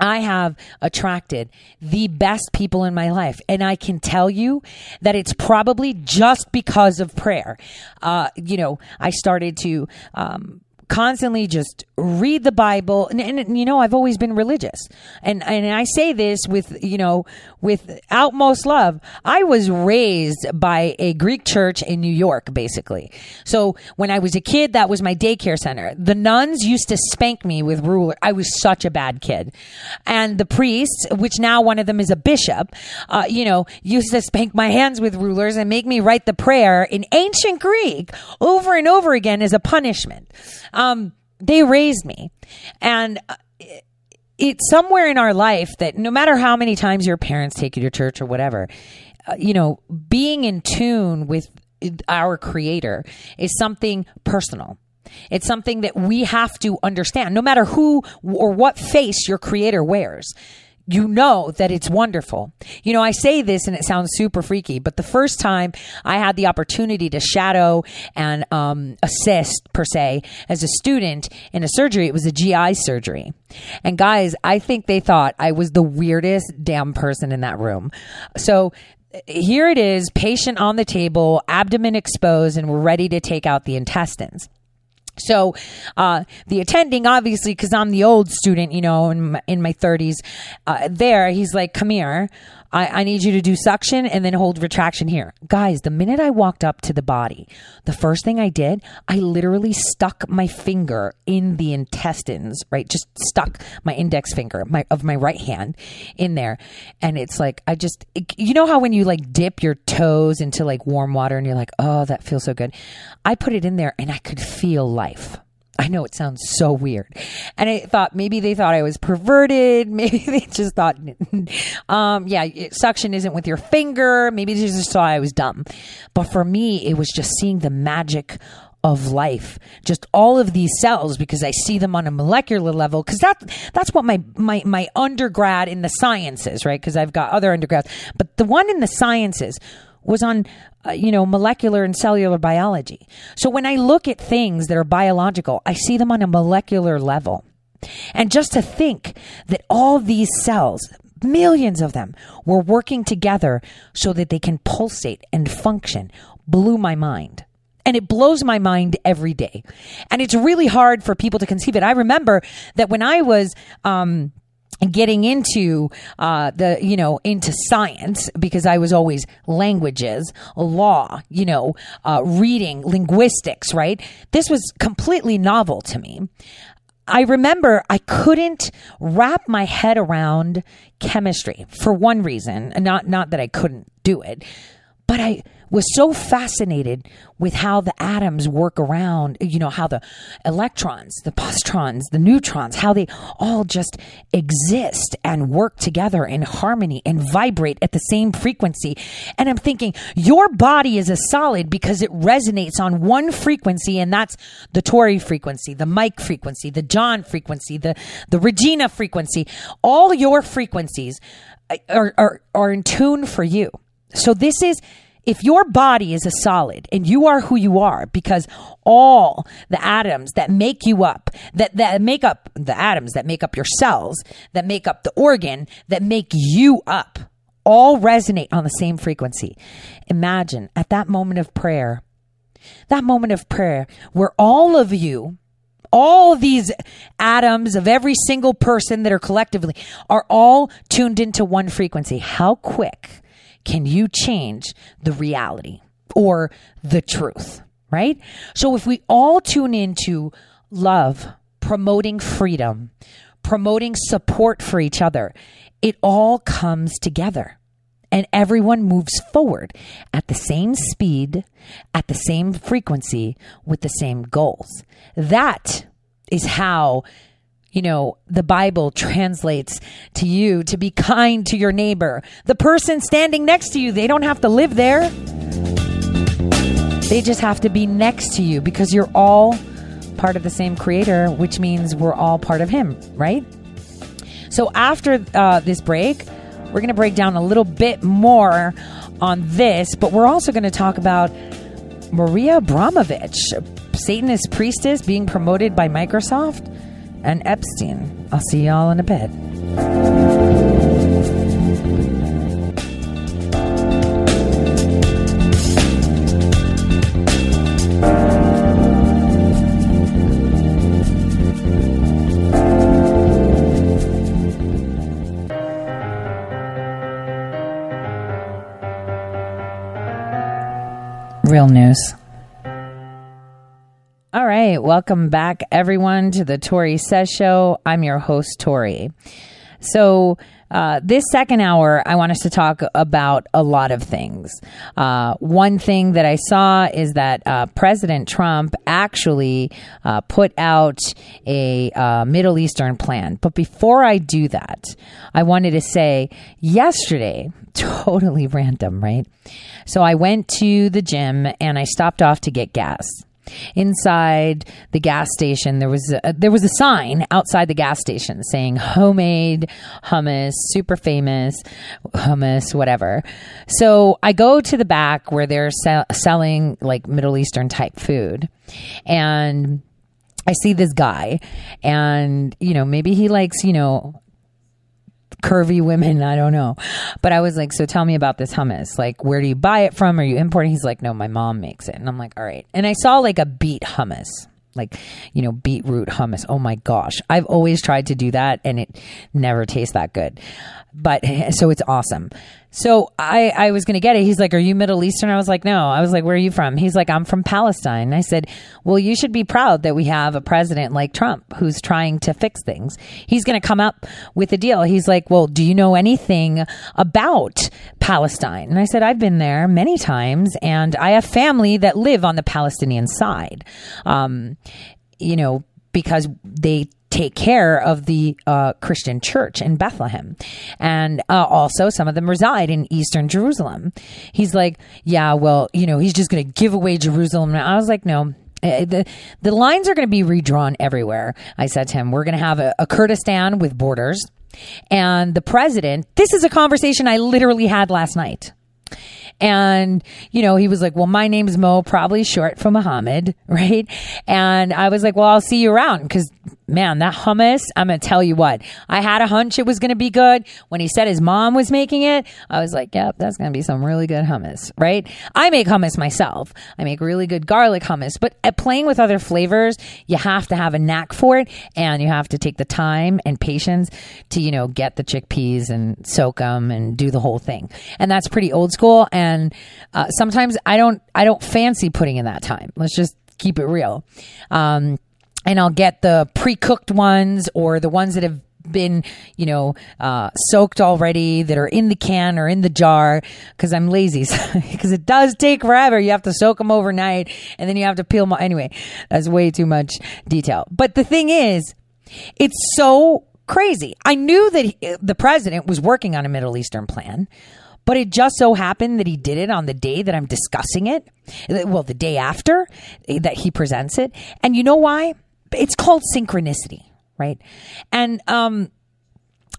I have attracted the best people in my life. And I can tell you that it's probably just because of prayer. Uh, you know, I started to, um, constantly just read the Bible. And, and, you know, I've always been religious. And, and I say this with, you know, with utmost love. I was raised by a Greek church in New York, basically. So when I was a kid, that was my daycare center. The nuns used to spank me with ruler. I was such a bad kid. And the priests, which now one of them is a bishop, uh, you know, used to spank my hands with rulers and make me write the prayer in ancient Greek over and over again as a punishment. Um, they raised me. And uh, it's somewhere in our life that no matter how many times your parents take you to church or whatever, uh, you know, being in tune with our creator is something personal. It's something that we have to understand, no matter who or what face your creator wears. You know that it's wonderful. You know, I say this and it sounds super freaky, but the first time I had the opportunity to shadow and um, assist, per se, as a student in a surgery, it was a GI surgery. And guys, I think they thought I was the weirdest damn person in that room. So here it is, patient on the table, abdomen exposed, and we're ready to take out the intestines. So, uh, the attending, obviously, because I'm the old student, you know, in my, in my 30s, uh, there, he's like, come here. I, I need you to do suction and then hold retraction here. Guys, the minute I walked up to the body, the first thing I did, I literally stuck my finger in the intestines, right? Just stuck my index finger my, of my right hand in there. And it's like, I just, it, you know how when you like dip your toes into like warm water and you're like, oh, that feels so good. I put it in there and I could feel life. I know it sounds so weird. And I thought maybe they thought I was perverted. Maybe they just thought, um, yeah, suction isn't with your finger. Maybe they just thought I was dumb. But for me, it was just seeing the magic of life just all of these cells because i see them on a molecular level because that that's what my my my undergrad in the sciences right because i've got other undergrads but the one in the sciences was on, uh, you know, molecular and cellular biology. So when I look at things that are biological, I see them on a molecular level. And just to think that all these cells, millions of them, were working together so that they can pulsate and function blew my mind. And it blows my mind every day. And it's really hard for people to conceive it. I remember that when I was, um, getting into uh, the you know into science because I was always languages, law, you know, uh, reading, linguistics. Right, this was completely novel to me. I remember I couldn't wrap my head around chemistry for one reason, not not that I couldn't do it, but I was so fascinated with how the atoms work around, you know, how the electrons, the positrons, the neutrons, how they all just exist and work together in harmony and vibrate at the same frequency. And I'm thinking, your body is a solid because it resonates on one frequency, and that's the Tori frequency, the Mike frequency, the John frequency, the, the Regina frequency. All your frequencies uh, are, are, are in tune for you. So this is if your body is a solid and you are who you are because all the atoms that make you up that that make up the atoms that make up your cells that make up the organ that make you up all resonate on the same frequency. Imagine at that moment of prayer that moment of prayer where all of you all these atoms of every single person that are collectively are all tuned into one frequency. How quick can you change the reality or the truth? Right? So if we all tune into love, promoting freedom, promoting support for each other, it all comes together and everyone moves forward at the same speed, at the same frequency, with the same goals. That is how you know, the Bible translates to you to be kind to your neighbor. The person standing next to you, they don't have to live there. They just have to be next to you because you're all part of the same creator, which means we're all part of Him, right? So after uh, this break, we're going to break down a little bit more on this, but we're also going to talk about Maria Abramovich, Satanist priestess being promoted by Microsoft and Epstein. I'll see y'all in a bit. Real news. All right. Welcome back, everyone, to the Tori Says Show. I'm your host, Tori. So, uh, this second hour, I want us to talk about a lot of things. Uh, one thing that I saw is that uh, President Trump actually uh, put out a uh, Middle Eastern plan. But before I do that, I wanted to say yesterday, totally random, right? So I went to the gym and I stopped off to get gas inside the gas station there was a, there was a sign outside the gas station saying homemade hummus super famous hummus whatever. So i go to the back where they're sell- selling like middle eastern type food. And I see this guy and you know maybe he likes you know curvy women. I don't know. But I was like, so tell me about this hummus. Like, where do you buy it from? Are you importing? He's like, no, my mom makes it. And I'm like, all right. And I saw like a beet hummus. Like, you know, beetroot hummus. Oh my gosh. I've always tried to do that and it never tastes that good. But so it's awesome. So I, I was going to get it. He's like, Are you Middle Eastern? I was like, No. I was like, Where are you from? He's like, I'm from Palestine. I said, Well, you should be proud that we have a president like Trump who's trying to fix things. He's going to come up with a deal. He's like, Well, do you know anything about Palestine? And I said, I've been there many times and I have family that live on the Palestinian side. Um, you know, because they take care of the uh, Christian church in Bethlehem. And uh, also, some of them reside in Eastern Jerusalem. He's like, yeah, well, you know, he's just going to give away Jerusalem. And I was like, no. Uh, the the lines are going to be redrawn everywhere. I said to him, "We're going to have a, a Kurdistan with borders, and the president. This is a conversation I literally had last night. And, you know, he was like, well, my name's Mo, probably short for Muhammad, right? And I was like, well, I'll see you around because man, that hummus, I'm going to tell you what, I had a hunch it was going to be good. When he said his mom was making it, I was like, yep, that's going to be some really good hummus, right? I make hummus myself. I make really good garlic hummus, but at playing with other flavors, you have to have a knack for it and you have to take the time and patience to, you know, get the chickpeas and soak them and do the whole thing. And that's pretty old school. And uh, sometimes I don't, I don't fancy putting in that time. Let's just keep it real. Um, and I'll get the pre-cooked ones or the ones that have been, you know, uh, soaked already that are in the can or in the jar because I'm lazy because it does take forever. You have to soak them overnight and then you have to peel them. Anyway, that's way too much detail. But the thing is, it's so crazy. I knew that he, the president was working on a Middle Eastern plan. But it just so happened that he did it on the day that I'm discussing it. Well, the day after that he presents it. And you know why? It's called synchronicity, right? And um,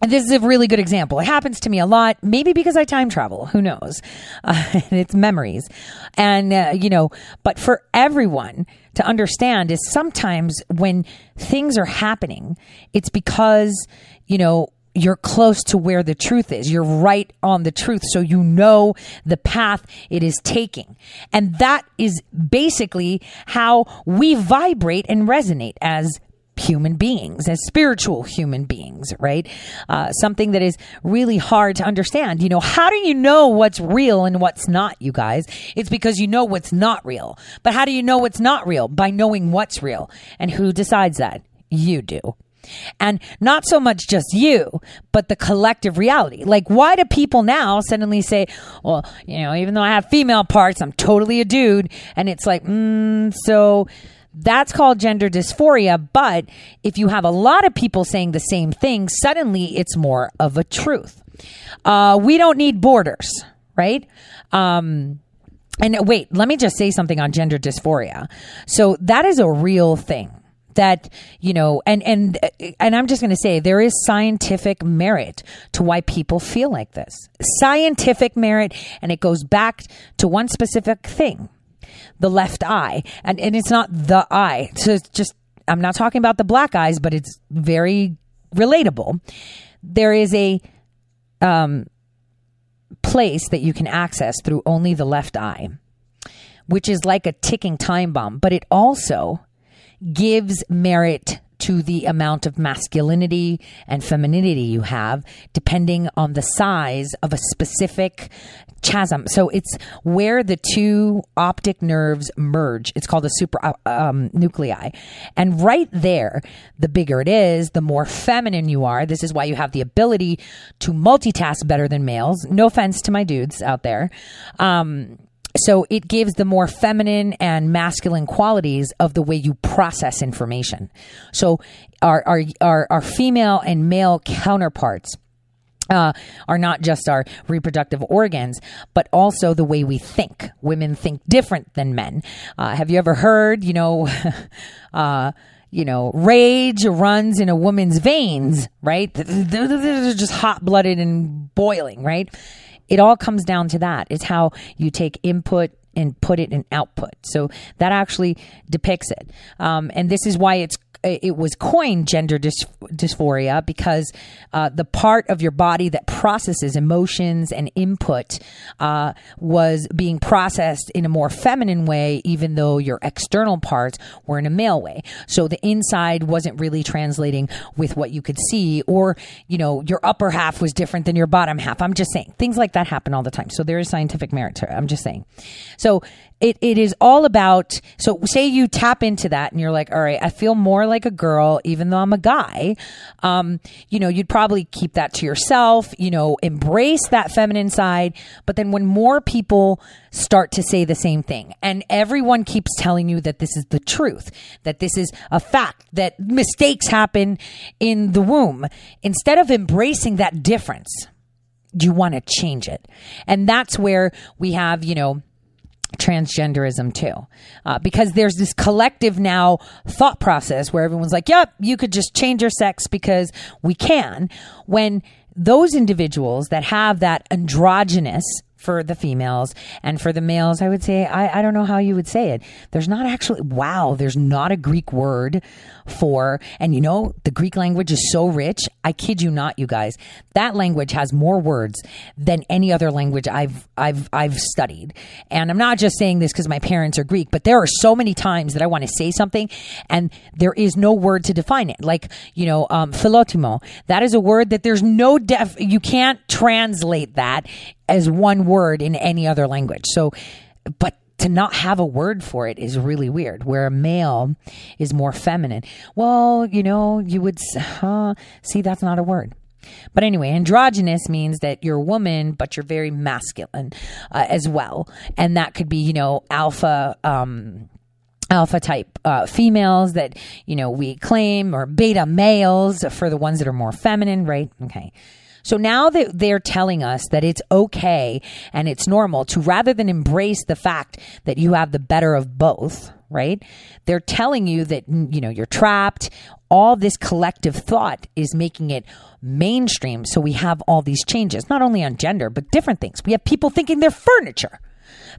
this is a really good example. It happens to me a lot, maybe because I time travel. Who knows? Uh, it's memories. And, uh, you know, but for everyone to understand is sometimes when things are happening, it's because, you know, you're close to where the truth is. You're right on the truth. So you know the path it is taking. And that is basically how we vibrate and resonate as human beings, as spiritual human beings, right? Uh, something that is really hard to understand. You know, how do you know what's real and what's not, you guys? It's because you know what's not real. But how do you know what's not real? By knowing what's real. And who decides that? You do. And not so much just you, but the collective reality. Like, why do people now suddenly say, well, you know, even though I have female parts, I'm totally a dude? And it's like, mm, so that's called gender dysphoria. But if you have a lot of people saying the same thing, suddenly it's more of a truth. Uh, we don't need borders, right? Um, and wait, let me just say something on gender dysphoria. So that is a real thing that you know and and and i'm just going to say there is scientific merit to why people feel like this. Scientific merit and it goes back to one specific thing the left eye. And and it's not the eye. So it's just i'm not talking about the black eyes but it's very relatable. There is a um place that you can access through only the left eye which is like a ticking time bomb. But it also gives merit to the amount of masculinity and femininity you have, depending on the size of a specific chasm. So it's where the two optic nerves merge. It's called the super uh, um, nuclei. And right there, the bigger it is, the more feminine you are. This is why you have the ability to multitask better than males. No offense to my dudes out there. Um, so it gives the more feminine and masculine qualities of the way you process information. So our, our, our, our female and male counterparts uh, are not just our reproductive organs, but also the way we think. Women think different than men. Uh, have you ever heard, you know, uh, you know, rage runs in a woman's veins, right? They're just hot blooded and boiling, right? It all comes down to that. It's how you take input and put it in output. So that actually depicts it. Um, and this is why it's it was coined gender dys- dysphoria because uh, the part of your body that processes emotions and input uh, was being processed in a more feminine way, even though your external parts were in a male way. So the inside wasn't really translating with what you could see, or you know, your upper half was different than your bottom half. I'm just saying things like that happen all the time. So there is scientific merit to it. I'm just saying. So it, it is all about so say you tap into that and you're like all right i feel more like a girl even though i'm a guy. Um, you know you'd probably keep that to yourself you know embrace that feminine side. But then when more people start to say the same thing and everyone keeps telling you that this is the truth that this is a fact that mistakes happen in the womb instead of embracing that difference you want to change it. And that's where we have you know transgenderism too. Uh, because there's this collective now thought process where everyone's like yep you could just change your sex because we can. When those individuals that have that androgynous for the females and for the males i would say I, I don't know how you would say it. There's not actually wow there's not a greek word for. And you know the greek language is so rich. I kid you not you guys. That language has more words than any other language i've i've i've studied. And i'm not just saying this because my parents are greek but there are so many times that i want to say something and there is no word to define it. Like you know um, philotimo that is a word that there's no def you can't translate that as one word in any other language. So, but to not have a word for it is really weird. Where a male is more feminine. Well, you know, you would see that's not a word. But anyway, androgynous means that you're a woman, but you're very masculine uh, as well, and that could be, you know, alpha. Um, alpha type uh, females that you know we claim or beta males for the ones that are more feminine right okay so now that they're telling us that it's okay and it's normal to rather than embrace the fact that you have the better of both, right? They're telling you that, you know, you're trapped. All this collective thought is making it mainstream. So we have all these changes, not only on gender, but different things. We have people thinking they're furniture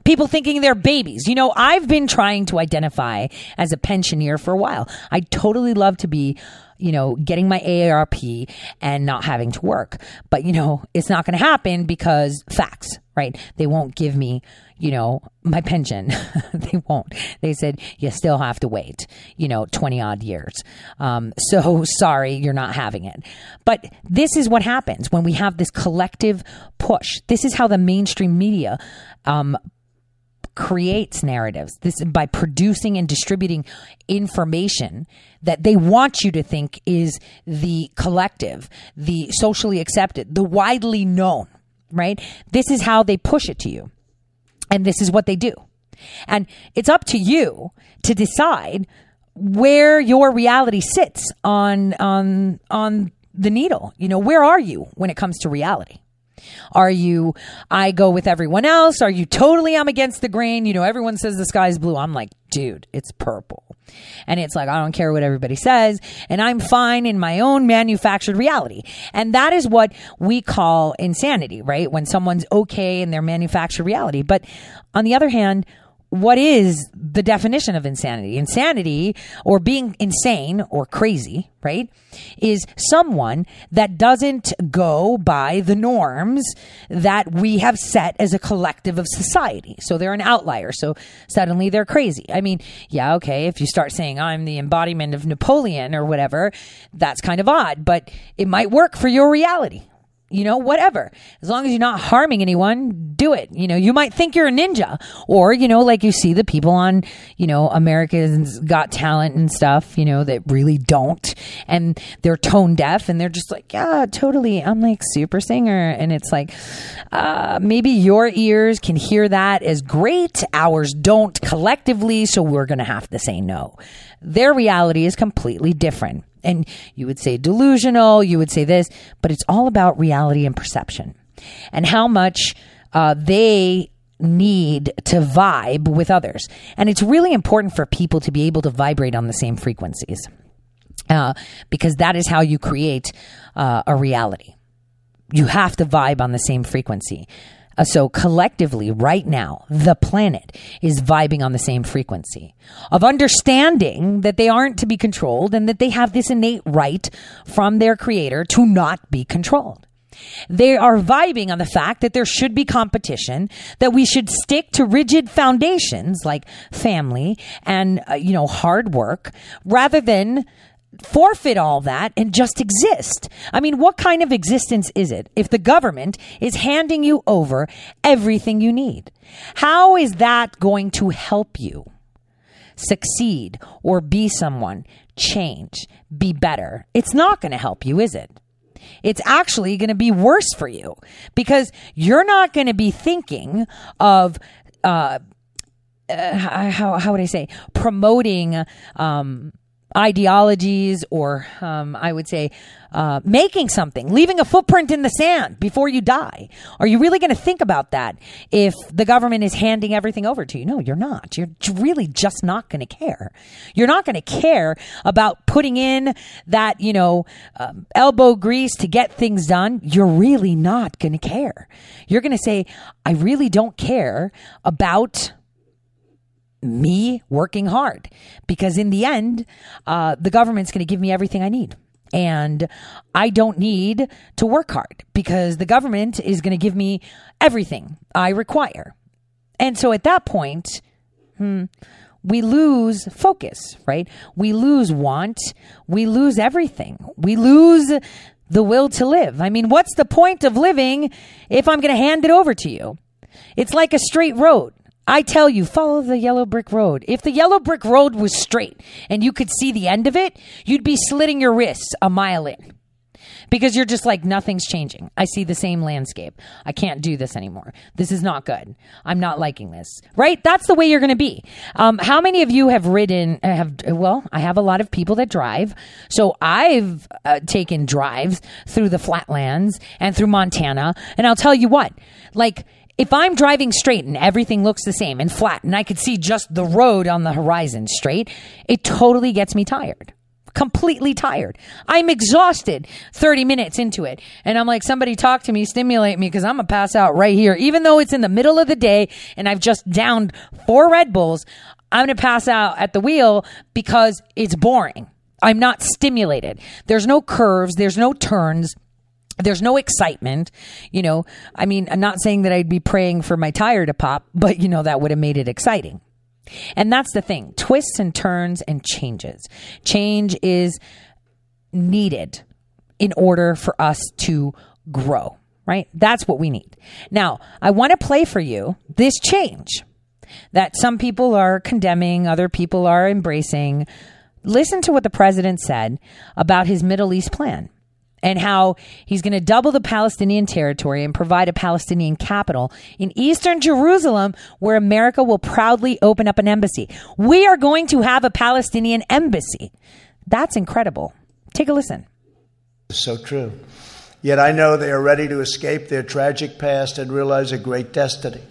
people thinking they're babies. You know, I've been trying to identify as a pensioner for a while. I totally love to be you know, getting my AARP and not having to work. But, you know, it's not going to happen because facts, right? They won't give me, you know, my pension. they won't. They said, you still have to wait, you know, 20 odd years. Um, so sorry, you're not having it. But this is what happens when we have this collective push. This is how the mainstream media um, creates narratives this by producing and distributing information that they want you to think is the collective the socially accepted the widely known right? This is how they push it to you. And this is what they do. And it's up to you to decide where your reality sits on on on the needle. You know where are you when it comes to reality are you, I go with everyone else? Are you totally, I'm against the grain? You know, everyone says the sky's blue. I'm like, dude, it's purple. And it's like, I don't care what everybody says. And I'm fine in my own manufactured reality. And that is what we call insanity, right? When someone's okay in their manufactured reality. But on the other hand, what is the definition of insanity? Insanity or being insane or crazy, right, is someone that doesn't go by the norms that we have set as a collective of society. So they're an outlier. So suddenly they're crazy. I mean, yeah, okay, if you start saying I'm the embodiment of Napoleon or whatever, that's kind of odd, but it might work for your reality you know, whatever. As long as you're not harming anyone, do it. You know, you might think you're a ninja or, you know, like you see the people on, you know, America's Got Talent and stuff, you know, that really don't and they're tone deaf and they're just like, yeah, totally. I'm like super singer. And it's like, uh, maybe your ears can hear that as great. Ours don't collectively. So we're going to have to say no. Their reality is completely different And you would say delusional, you would say this, but it's all about reality and perception and how much uh, they need to vibe with others. And it's really important for people to be able to vibrate on the same frequencies uh, because that is how you create uh, a reality. You have to vibe on the same frequency. Uh, so collectively, right now, the planet is vibing on the same frequency of understanding that they aren't to be controlled and that they have this innate right from their creator to not be controlled. They are vibing on the fact that there should be competition, that we should stick to rigid foundations like family and, uh, you know, hard work rather than forfeit all that and just exist. I mean, what kind of existence is it if the government is handing you over everything you need? How is that going to help you succeed or be someone, change, be better? It's not going to help you, is it? It's actually going to be worse for you because you're not going to be thinking of, uh, uh, how, how would I say, promoting, um, ideologies or um, I would say uh, making something, leaving a footprint in the sand before you die. Are you really going to think about that if the government is handing everything over to you? No, you're not. You're really just not going to care. You're not going to care about putting in that, you know, um, elbow grease to get things done. You're really not going to care. You're going to say, I really don't care about me working hard because in the end, uh, the government's going to give me everything I need. And I don't need to work hard because the government is going to give me everything I require. And so at that point, hmm, we lose focus, right? We lose want. We lose everything. We lose the will to live. I mean, what's the point of living if I'm going to hand it over to you? It's like a straight road. I tell you, follow the yellow brick road. If the yellow brick road was straight and you could see the end of it, you'd be slitting your wrists a mile in because you're just like, nothing's changing. I see the same landscape. I can't do this anymore. This is not good. I'm not liking this, right? That's the way you're going to be. Um, how many of you have ridden, uh, have, well, I have a lot of people that drive. So I've uh, taken drives through the flatlands and through Montana. And I'll tell you what, like, if I'm driving straight and everything looks the same and flat and I could see just the road on the horizon straight, it totally gets me tired. Completely tired. I'm exhausted 30 minutes into it. And I'm like, somebody talk to me, stimulate me, because I'm going to pass out right here. Even though it's in the middle of the day and I've just downed four Red Bulls, I'm going to pass out at the wheel because it's boring. I'm not stimulated. There's no curves, there's no turns there's no excitement, you know. I mean, I'm not saying that I'd be praying for my tire to pop, but you know, that would have made it exciting. And that's the thing twists and turns and changes. Change is needed in order for us to grow, right? That's what we need. Now, I want to play for you this change that some people are condemning, other people are embracing. Listen to what the president said about his Middle East plan and how he's going to double the Palestinian territory and provide a Palestinian capital in eastern Jerusalem where America will proudly open up an embassy. We are going to have a Palestinian embassy. That's incredible. Take a listen. So true. Yet I know they are ready to escape their tragic past and realize a great destiny.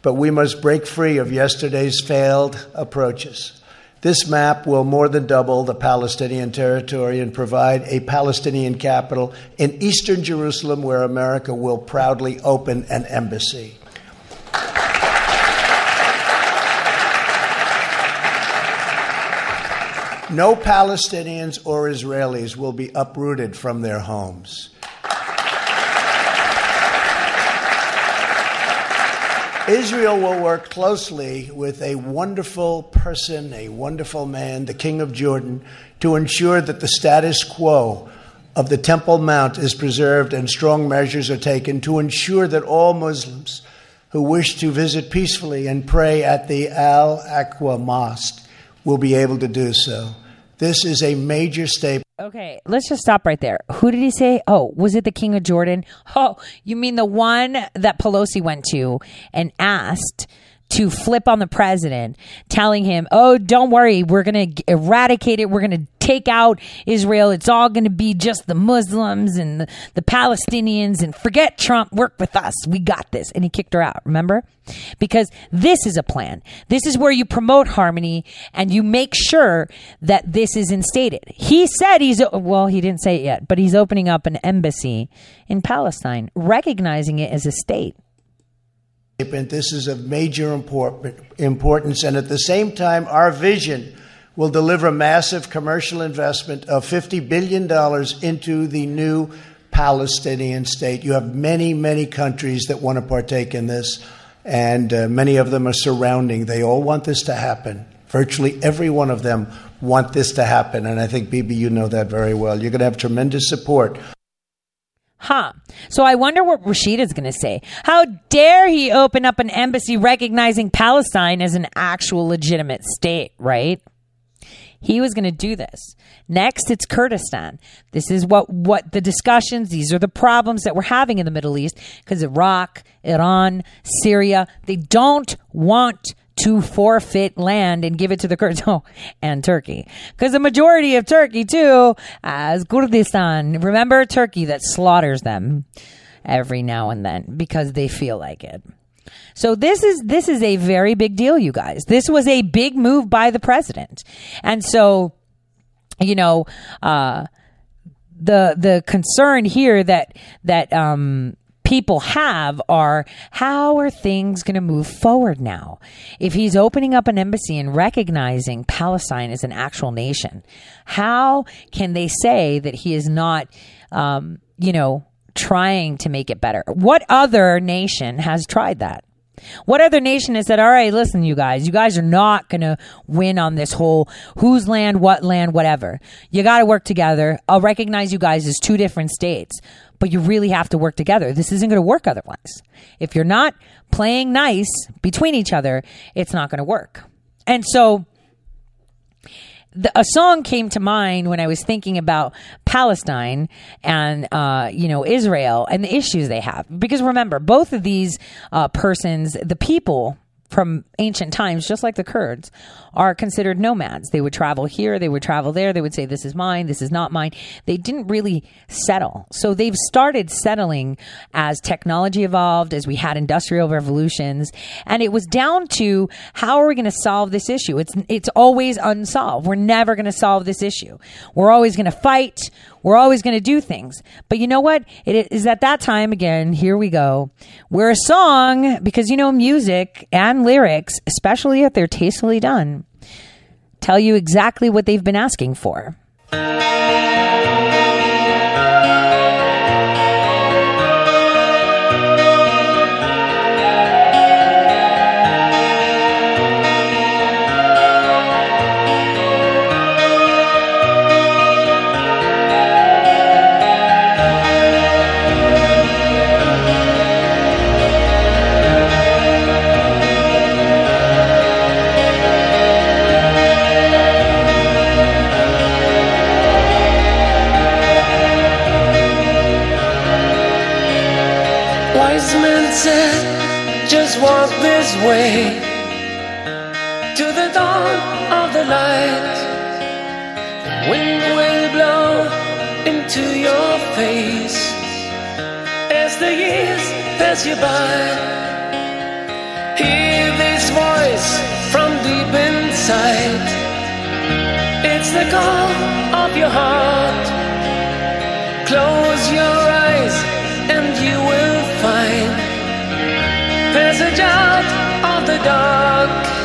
But we must break free of yesterday's failed approaches. This map will more than double the Palestinian territory and provide a Palestinian capital in eastern Jerusalem where America will proudly open an embassy. No Palestinians or Israelis will be uprooted from their homes. Israel will work closely with a wonderful person, a wonderful man, the King of Jordan, to ensure that the status quo of the Temple Mount is preserved and strong measures are taken to ensure that all Muslims who wish to visit peacefully and pray at the Al Aqsa Mosque will be able to do so. This is a major statement. Okay, let's just stop right there. Who did he say? Oh, was it the King of Jordan? Oh, you mean the one that Pelosi went to and asked to flip on the president, telling him, "Oh, don't worry, we're going to eradicate it. We're going to take out Israel. It's all going to be just the Muslims and the, the Palestinians and forget Trump. Work with us. We got this." And he kicked her out. Remember? Because this is a plan. This is where you promote harmony and you make sure that this is instated. He said he's well, he didn't say it yet, but he's opening up an embassy in Palestine, recognizing it as a state. This is of major import- importance, and at the same time, our vision will deliver massive commercial investment of $50 billion into the new Palestinian state. You have many, many countries that want to partake in this, and uh, many of them are surrounding. They all want this to happen. Virtually every one of them want this to happen, and I think, Bibi, you know that very well. You're going to have tremendous support Huh. So I wonder what Rashida's going to say. How dare he open up an embassy recognizing Palestine as an actual legitimate state, right? He was going to do this. Next, it's Kurdistan. This is what, what the discussions, these are the problems that we're having in the Middle East because Iraq, Iran, Syria, they don't want to forfeit land and give it to the Kurds. Oh, and Turkey. Because the majority of Turkey, too, as Kurdistan. Remember Turkey that slaughters them every now and then because they feel like it. So this is this is a very big deal, you guys. This was a big move by the president, and so you know uh, the the concern here that that um, people have are how are things going to move forward now? If he's opening up an embassy and recognizing Palestine as an actual nation, how can they say that he is not, um, you know, trying to make it better? What other nation has tried that? What other nation has said, all right, listen, you guys, you guys are not going to win on this whole whose land, what land, whatever. You got to work together. I'll recognize you guys as two different states, but you really have to work together. This isn't going to work otherwise. If you're not playing nice between each other, it's not going to work. And so, the, a song came to mind when I was thinking about Palestine and uh, you know Israel and the issues they have. Because remember, both of these uh, persons, the people from ancient times, just like the Kurds, are considered nomads. They would travel here, they would travel there, they would say, This is mine, this is not mine. They didn't really settle. So they've started settling as technology evolved, as we had industrial revolutions. And it was down to how are we going to solve this issue? It's, it's always unsolved. We're never going to solve this issue. We're always going to fight. We're always going to do things. But you know what? It is at that time again, here we go, where a song, because you know, music and lyrics, especially if they're tastefully done, tell you exactly what they've been asking for. This way to the dawn of the light. The wind will blow into your face as the years pass you by. Hear this voice from deep inside. It's the call of your heart. Close your eyes and you will find passage out dark.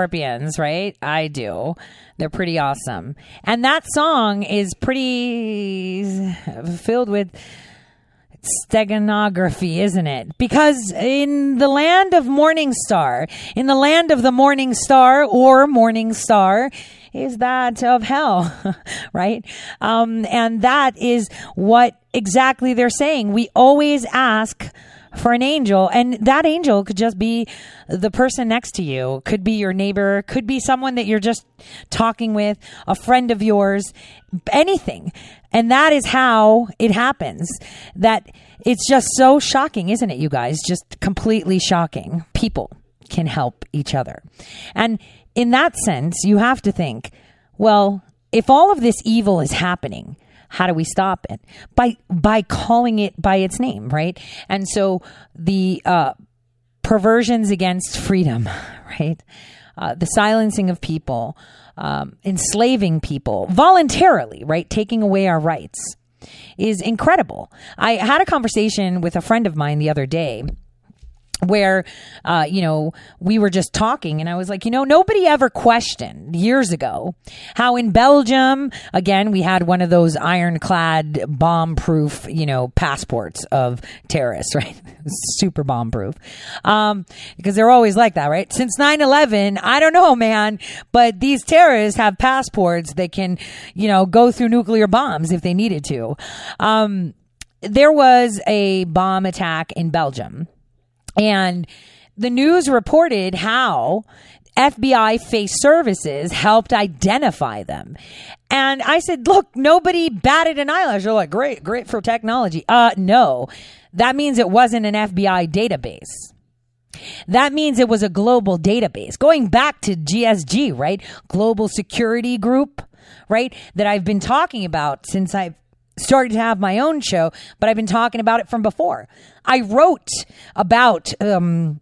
Scorpions, right? I do. They're pretty awesome. And that song is pretty filled with steganography, isn't it? Because in the land of Morning Star, in the land of the Morning Star or Morning Star, is that of hell, right? Um, and that is what exactly they're saying. We always ask for an angel and that angel could just be the person next to you. Could be your neighbor could be someone that you're just talking with a friend of yours anything. And that is how it happens. That it's just so shocking isn't it you guys? Just completely shocking. People can help each other. And in that sense you have to think well if all of this evil is happening how do we stop it? By by calling it by its name right? And so the uh, perversions against freedom right? Uh, the silencing of people um, enslaving people voluntarily right? Taking away our rights is incredible. I had a conversation with a friend of mine the other day where uh, you know we were just talking and i was like you know nobody ever questioned years ago how in belgium again we had one of those ironclad bomb proof you know passports of terrorists right? Super bomb proof um, because they're always like that right? Since 9-11 i don't know man but these terrorists have passports that can you know go through nuclear bombs if they needed to. Um, there was a bomb attack in belgium and the news reported how FBI face services helped identify them. And I said, look, nobody batted an eyelash. They're like, great, great for technology. Uh, no, that means it wasn't an FBI database. That means it was a global database. Going back to GSG, right? Global Security Group, right? That I've been talking about since I've started to have my own show, but I've been talking about it from before. I wrote about um,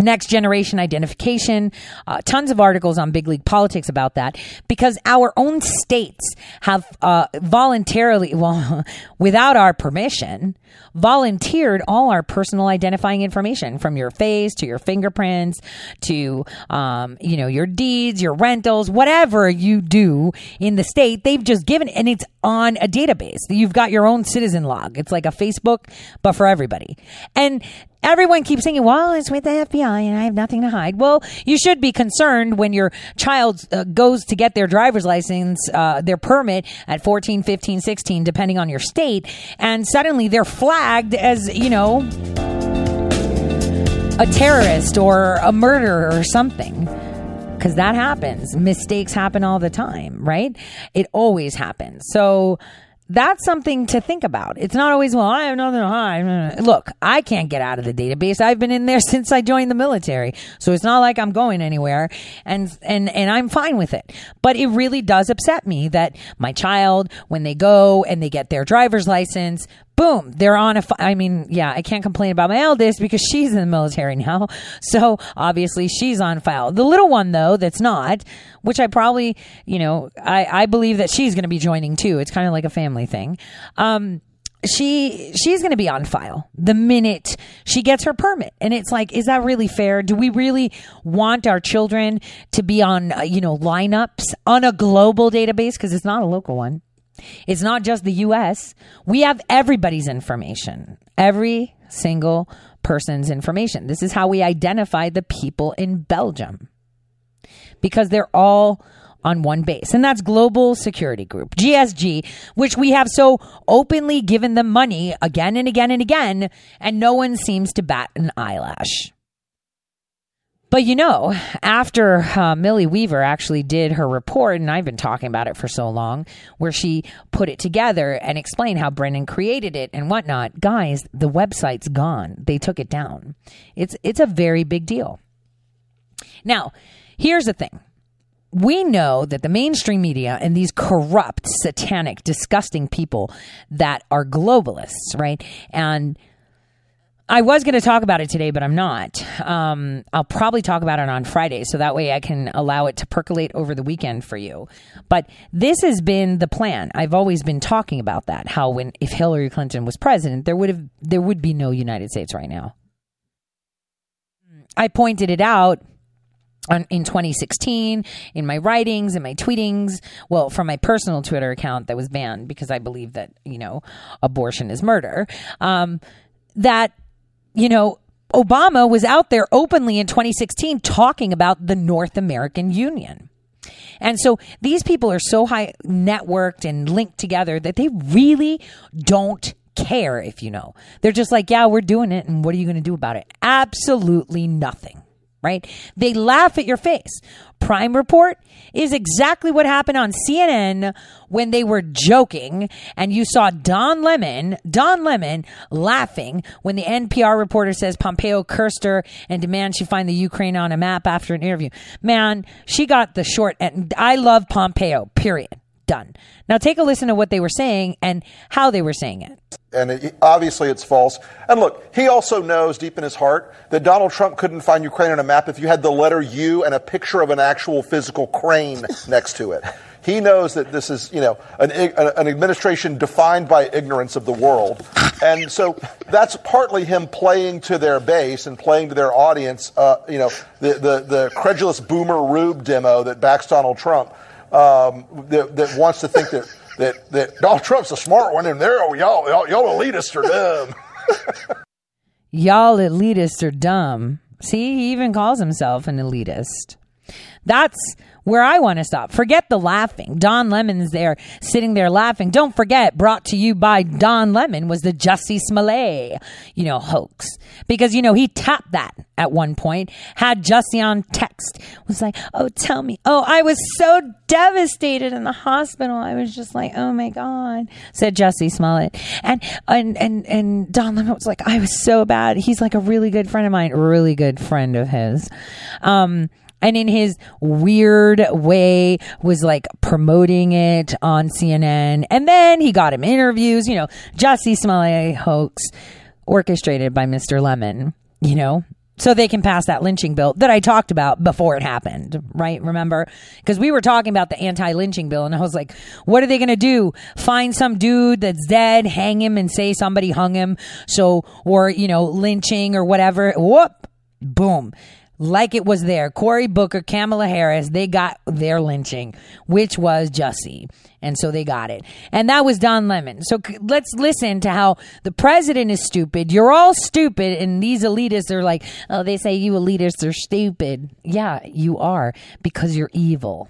next generation identification, uh, tons of articles on big league politics about that because our own states have uh, voluntarily, well, without our permission, volunteered all our personal identifying information from your face to your fingerprints to, um, you know, your deeds, your rentals, whatever you do in the state, they've just given and it's on a database. You've got your own citizen log. It's like a Facebook, but for everybody. And Everyone keeps saying, well, it's with the FBI and I have nothing to hide. Well, you should be concerned when your child uh, goes to get their driver's license, uh, their permit at 14, 15, 16, depending on your state, and suddenly they're flagged as, you know, a terrorist or a murderer or something. Because that happens. Mistakes happen all the time, right? It always happens. So, that's something to think about. It's not always, well, I have nothing to hide. Look, I can't get out of the database. I've been in there since I joined the military. So it's not like I'm going anywhere and, and, and I'm fine with it. But it really does upset me that my child, when they go and they get their driver's license, boom, they're on a. I mean, yeah, I can't complain about my eldest because she's in the military now. So obviously she's on file. The little one, though, that's not, which I probably, you know, I, I believe that she's going to be joining too. It's kind of like a family thing. Um, she she's going to be on file the minute she gets her permit and it's like is that really fair do we really want our children to be on uh, you know lineups on a global database because it's not a local one it's not just the US. We have everybody's information, every single person's information. This is how we identify the people in Belgium because they're all on one base, and that's Global Security Group, GSG, which we have so openly given them money again and again and again, and no one seems to bat an eyelash. But you know, after uh, Millie Weaver actually did her report, and I've been talking about it for so long, where she put it together and explained how Brennan created it and whatnot, guys, the website's gone. They took it down. It's it's a very big deal. Now, here's the thing. We know that the mainstream media and these corrupt, satanic, disgusting people that are globalists, right? And I was going to talk about it today, but I'm not. Um, I'll probably talk about it on Friday, so that way I can allow it to percolate over the weekend for you. But this has been the plan. I've always been talking about that. How when if Hillary Clinton was president, there would have there would be no United States right now. I pointed it out in 2016 in my writings and my tweetings well from my personal twitter account that was banned because i believe that you know abortion is murder um, that you know, Obama was out there openly in 2016 talking about the North American Union. And so these people are so high networked and linked together that they really don't care if you know. They're just like, yeah, we're doing it. And what are you going to do about it? Absolutely nothing right? They laugh at your face. Prime Report is exactly what happened on CNN when they were joking and you saw Don Lemon, Don Lemon laughing when the NPR reporter says Pompeo cursed her and demands she find the Ukraine on a map after an interview. Man, she got the short end. I love Pompeo, period. Done. Now take a listen to what they were saying and how they were saying it and it, obviously it's false. And look, he also knows deep in his heart that Donald Trump couldn't find Ukraine on a map if you had the letter U and a picture of an actual physical crane next to it. He knows that this is, you know, an, an administration defined by ignorance of the world. And so that's partly him playing to their base and playing to their audience, uh, you know, the, the, the credulous boomer rube demo that backs Donald Trump, um, that, that wants to think that that, that Donald Trump's a smart one, and there, oh, y'all, y'all, y'all elitists are dumb. y'all elitists are dumb. See, he even calls himself an elitist. That's where I want to stop. Forget the laughing. Don Lemon's there sitting there laughing. Don't forget, brought to you by Don Lemon was the Jussie Smollett, you know, hoax. Because, you know, he tapped that at one point, had Jussie on text, was like, oh, tell me. Oh, I was so devastated in the hospital. I was just like, oh my God, said Jussie Smollett. And, and, and, and Don Lemon was like, I was so bad. He's like a really good friend of mine, really good friend of his. Um, and in his weird way was like promoting it on CNN. And then he got him interviews, you know, Jussie Smollett hoax orchestrated by Mr. Lemon, you know, so they can pass that lynching bill that I talked about before it happened, right? Remember? Because we were talking about the anti lynching bill, and I was like, what are they going to do? Find some dude that's dead, hang him, and say somebody hung him. So, or, you know, lynching or whatever. Whoop, boom like it was there. Cory Booker, Kamala Harris, they got their lynching, which was Jussie. And so they got it. And that was Don Lemon. So c- let's listen to how the president is stupid. You're all stupid. And these elitists are like, oh, they say you elitists are stupid. Yeah, you are because you're evil.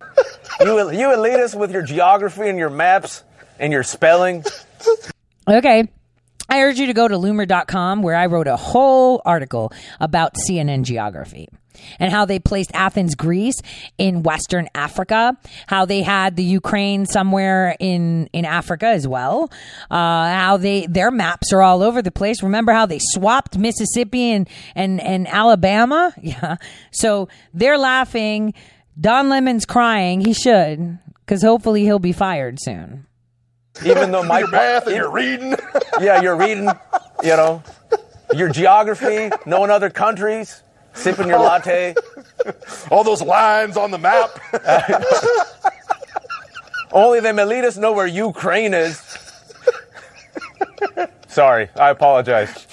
you, you elitists with your geography and your maps and your spelling. Okay. I urge you to go to loomer.com where I wrote a whole article about CNN geography. and how they placed Athens, Greece in Western Africa, how they had the Ukraine somewhere in, in Africa as well, uh, how they, their maps are all over the place. Remember how they swapped Mississippi and, and, and Alabama? Yeah. So they're laughing. Don Lemon's crying. He should, because hopefully he'll be fired soon. Even though my Your math and your reading. yeah, you're reading, you know, your geography, knowing other countries, sipping your latte. All those lines on the map. Only the Melitas know where Ukraine is. Sorry, I apologize.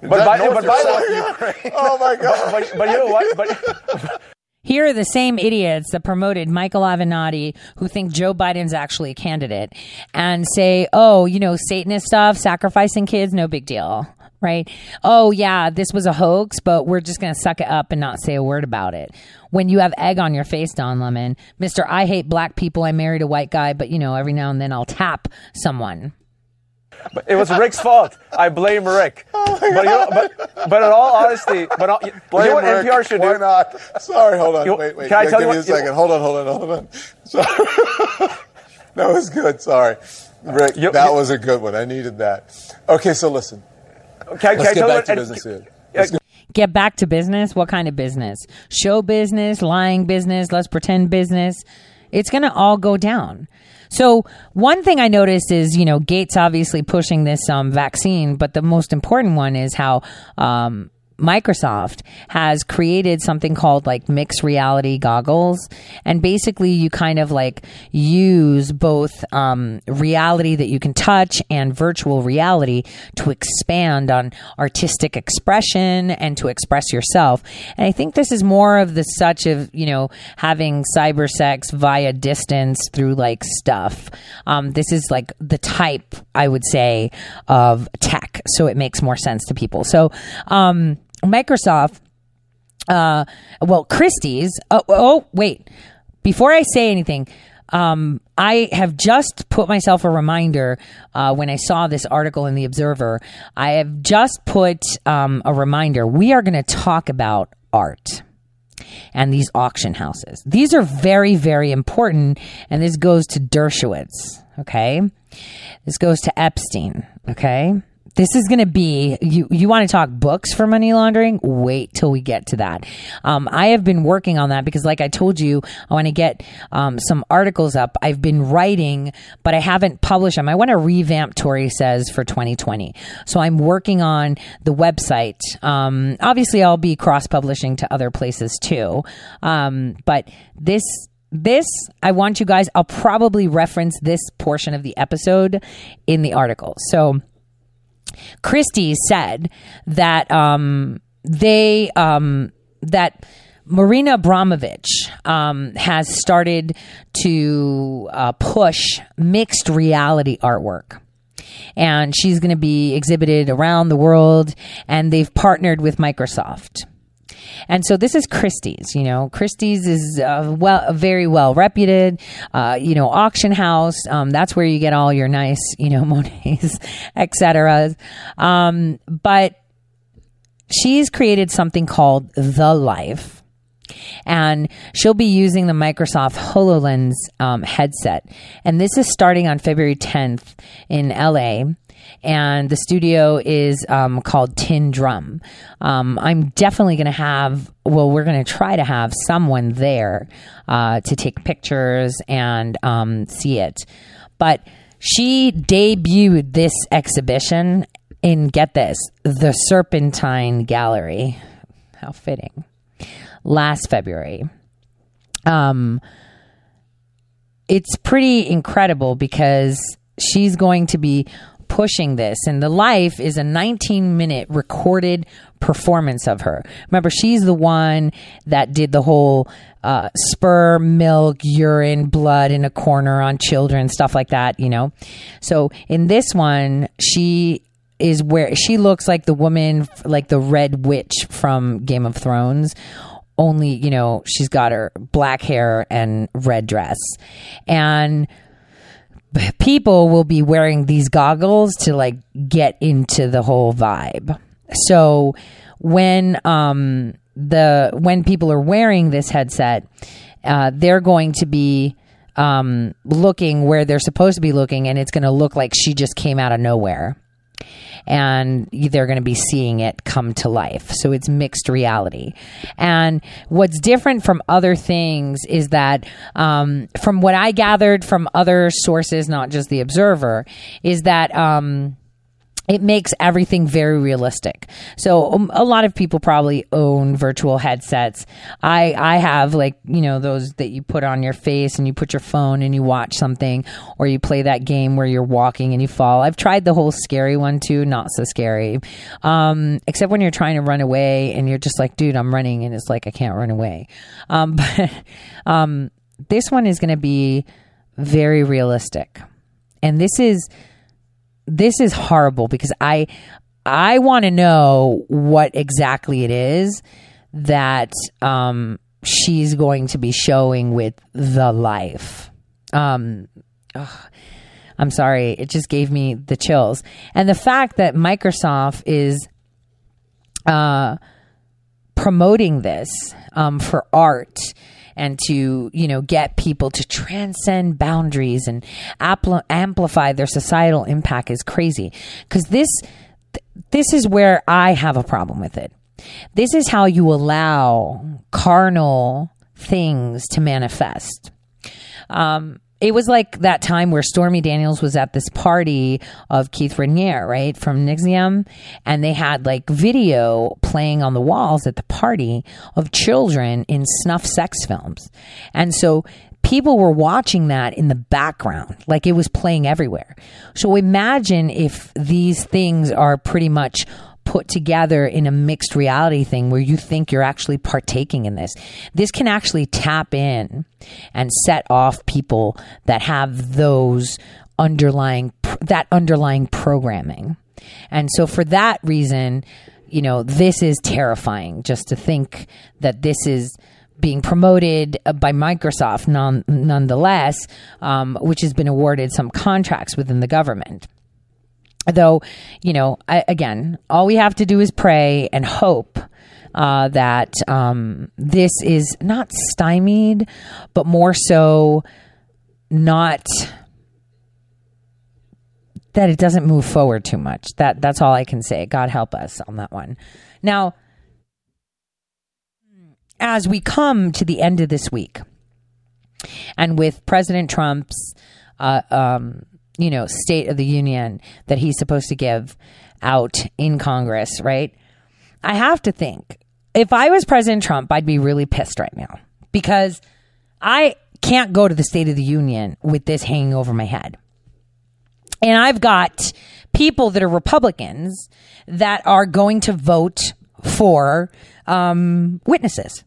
But by, but by the way? Oh my God. But, but you know what? But Here are the same idiots that promoted Michael Avenatti who think Joe Biden's actually a candidate and say, oh, you know, Satanist stuff, sacrificing kids, no big deal. Right? Oh, yeah, this was a hoax, but we're just going to suck it up and not say a word about it. When you have egg on your face, Don Lemon, Mr. I hate black people, I married a white guy, but, you know, every now and then I'll tap someone. But it was Rick's fault. I blame Rick. Oh but, you know, but but in all honesty, but all, you Blame know what Rick. NPR should Why do? not? Sorry, hold on. You- wait, wait. can I Yeah, tell give you me what- a second. Hold on, hold on, hold on. Sorry. that was good. Sorry. Rick, that was a good one. I needed that. Okay, so listen. Can, can Let's I get tell you back what? to and- business here. Get back to business. What kind of business? Show business, lying business, let's pretend business. It's going to all go down. So one thing I noticed is, you know, Gates obviously pushing this um, vaccine, but the most important one is how um, Microsoft has created something called like mixed reality goggles. And basically you kind of like use both um, reality that you can touch and virtual reality to expand on artistic expression and to express yourself. And I think this is more of the such of, you know, having cyber sex via distance through like stuff. Um, this is like the type, I would say, of tech. So it makes more sense to people. So, um, Microsoft, uh, well, Christie's. Oh, oh, wait. Before I say anything, um, I have just put myself a reminder uh, when I saw this article in the Observer. I have just put um, a reminder. We are going to talk about art and these auction houses. These are very, very important, and this goes to Dershowitz. Okay, this goes to Epstein. Okay. This is going to be you. You want to talk books for money laundering? Wait till we get to that. Um, I have been working on that because, like I told you, I want to get um, some articles up. I've been writing, but I haven't published them. I want to revamp Tory says for 2020. So I'm working on the website. Um, obviously, I'll be cross publishing to other places too. Um, but this this i want you guys i'll probably reference this portion of the episode in the article so christie said that um they um that Marina Abramović um, has started to uh, push mixed reality artwork. And she's going to be exhibited around the world, and they've partnered with Microsoft. And so this is Christie's, you know, Christie's is uh, well, a very well reputed, uh, you know, auction house. Um, that's where you get all your nice, you know, Monets, etc. Um, but she's created something called The Life. And she'll be using the Microsoft HoloLens um, headset. And this is starting on February 10th in LA and the studio is um, called Tin Drum. Um, I'm definitely going to have, well, we're going to try to have someone there uh, to take pictures and um, see it. But she debuted this exhibition in, get this, the Serpentine Gallery. How fitting. Last February. Um, it's pretty incredible because she's going to be pushing this and the life is a 19 minute recorded performance of her. Remember she's the one that did the whole uh, sperm milk urine blood in a corner on children stuff like that you know? So in this one she is where she looks like the woman like the red witch from game of thrones only you know she's got her black hair and red dress. And people will be wearing these goggles to like get into the whole vibe. So when um, the when people are wearing this headset, uh, they're going to be um, looking where they're supposed to be looking, and it's going to look like she just came out of nowhere. And they're going to be seeing it come to life. So it's mixed reality. And what's different from other things is that, um, from what I gathered from other sources, not just the Observer, is that. Um, it makes everything very realistic. So um, a lot of people probably own virtual headsets. I I have like you know those that you put on your face and you put your phone and you watch something, or you play that game where you're walking and you fall. I've tried the whole scary one too, not so scary, um, except when you're trying to run away and you're just like, dude, I'm running, and it's like I can't run away. Um, but um, this one is going to be very realistic, and this is this is horrible because I I want to know what exactly it is that um, she's going to be showing with the life. Um, ugh, I'm sorry, it just gave me the chills, and the fact that Microsoft is uh, promoting this um, for art and to you know get people to transcend boundaries and amplify their societal impact is crazy because this th- this is where I have a problem with it. This is how you allow carnal things to manifest. Um, it was like that time where Stormy Daniels was at this party of Keith Raniere, right, from NXIVM, and they had like video playing on the walls at the party of children in snuff sex films. And so people were watching that in the background, like it was playing everywhere. So imagine if these things are pretty much put together in a mixed reality thing where you think you're actually partaking in this. This can actually tap in and set off people that have those underlying that underlying programming. And so for that reason, you know, this is terrifying just to think that this is being promoted by Microsoft non, nonetheless, um, which has been awarded some contracts within the government though, you know, I, again, all we have to do is pray and hope uh, that um, this is not stymied, but more so not that it doesn't move forward too much. That that's all I can say. God help us on that one. Now, as we come to the end of this week, and with President Trump's uh, um, you know, State of the Union that he's supposed to give out in Congress, right? I have to think if I was President Trump, I'd be really pissed right now because I can't go to the State of the Union with this hanging over my head. And I've got people that are Republicans that are going to vote for um, witnesses.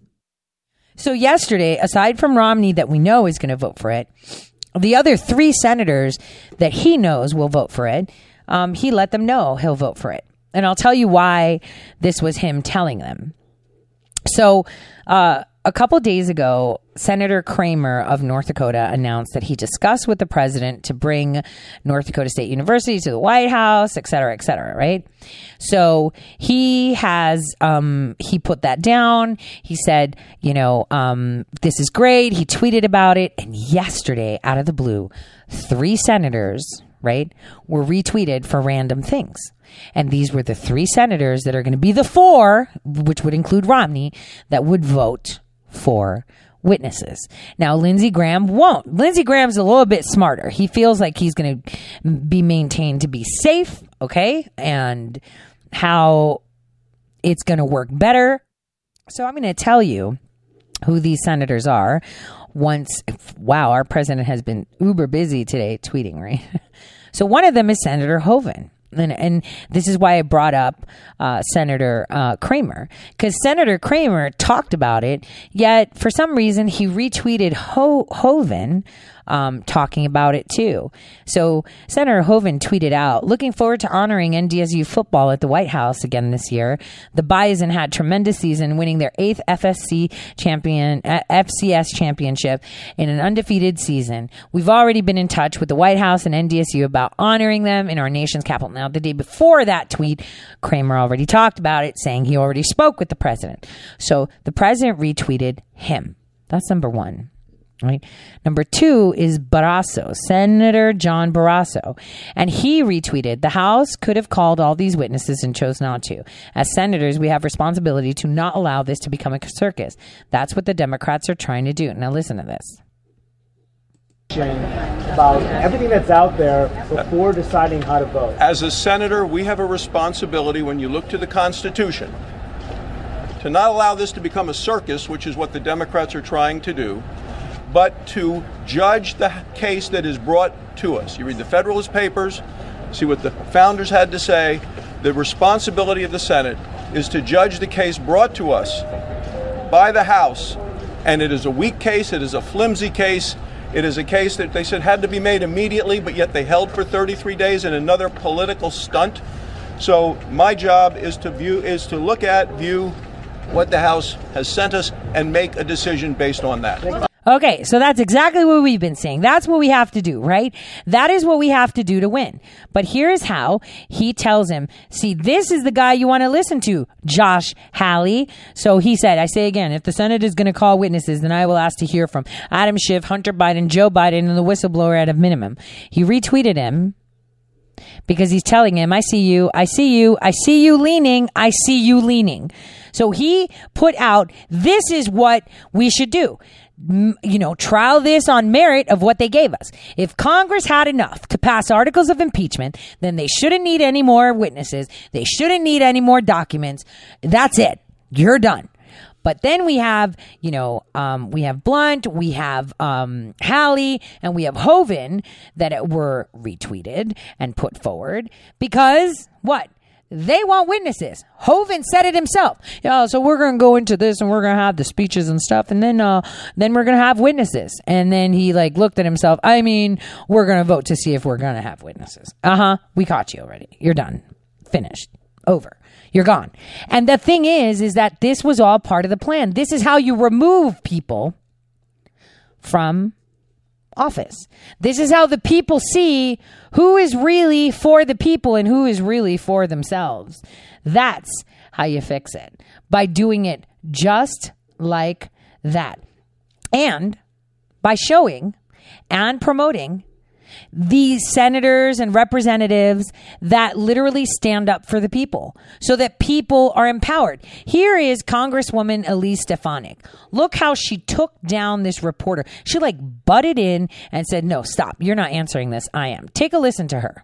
So, yesterday, aside from Romney, that we know is going to vote for it, the other three senators that he knows will vote for it, um, he let them know he'll vote for it. And I'll tell you why this was him telling them. So, uh, a couple days ago, Senator Cramer of North Dakota announced that he discussed with the president to bring North Dakota State University to the White House, et cetera, et cetera, right? So he has, um, he put that down. He said, you know, um, this is great. He tweeted about it. And yesterday, out of the blue, three senators, right, were retweeted for random things. And these were the three senators that are going to be the four, which would include Romney, that would vote for witnesses. Now, Lindsey Graham won't. Lindsey Graham's a little bit smarter. He feels like he's going to be maintained to be safe, okay? And how it's going to work better. So I'm going to tell you who these senators are once wow, our president has been uber busy today tweeting, right? So one of them is Senator Hoeven and, and this is why I brought up uh, Senator uh, Cramer because Senator Cramer talked about it. Yet for some reason he retweeted Ho- Hoeven um, talking about it too. So Senator Hoeven tweeted out, looking forward to honoring NDSU football at the White House again this year. The Bison had tremendous season, winning their eighth FSC champion, uh, FCS championship in an undefeated season. We've already been in touch with the White House and NDSU about honoring them in our nation's capital. Now, the day before that tweet, Cramer already talked about it, saying he already spoke with the president. So the president retweeted him. That's number one. Right. Number two is Barrasso, Senator John Barrasso. And he retweeted, the House could have called all these witnesses and chose not to. As senators, we have responsibility to not allow this to become a circus. That's what the Democrats are trying to do. Now listen to this. About everything that's out there before deciding how to vote. As a senator, we have a responsibility when you look to the Constitution to not allow this to become a circus, which is what the Democrats are trying to do, but to judge the case that is brought to us. You read the Federalist Papers, see what the founders had to say. The responsibility of the Senate is to judge the case brought to us by the House. And it is a weak case, it is a flimsy case. It is a case that they said had to be made immediately, but yet they held for 33 days in another political stunt. So my job is to view is to look at, view what the House has sent us and make a decision based on that. Okay, so that's exactly what we've been saying. That's what we have to do, right? That is what we have to do to win. But here's how he tells him, see, this is the guy you want to listen to, Josh Hawley. So he said, I say again, if the Senate is going to call witnesses, then I will ask to hear from Adam Schiff, Hunter Biden, Joe Biden, and the whistleblower at a minimum. He retweeted him because he's telling him, I see you, I see you, I see you leaning, I see you leaning. So he put out, this is what we should do you know, trial this on merit of what they gave us. If Congress had enough to pass articles of impeachment, then they shouldn't need any more witnesses. They shouldn't need any more documents. That's it. You're done. But then we have, you know, um, we have Blunt, we have um, Hawley, and we have Hoeven that were retweeted and put forward because what? They want witnesses. Hoeven said it himself. Yeah, so we're going to go into this and we're going to have the speeches and stuff, and then uh, then we're going to have witnesses. And then he like looked at himself. I mean, we're going to vote to see if we're going to have witnesses. Uh huh. We caught you already. You're done. Finished. Over. You're gone. And the thing is, is that this was all part of the plan. This is how you remove people from office. This is how the people see who is really for the people and who is really for themselves. That's how you fix it by doing it just like that. And by showing and promoting these senators and representatives that literally stand up for the people so that people are empowered. Here is Congresswoman Elise Stefanik. Look how she took down this reporter. She like butted in and said, No, stop. You're not answering this. I am. Take a listen to her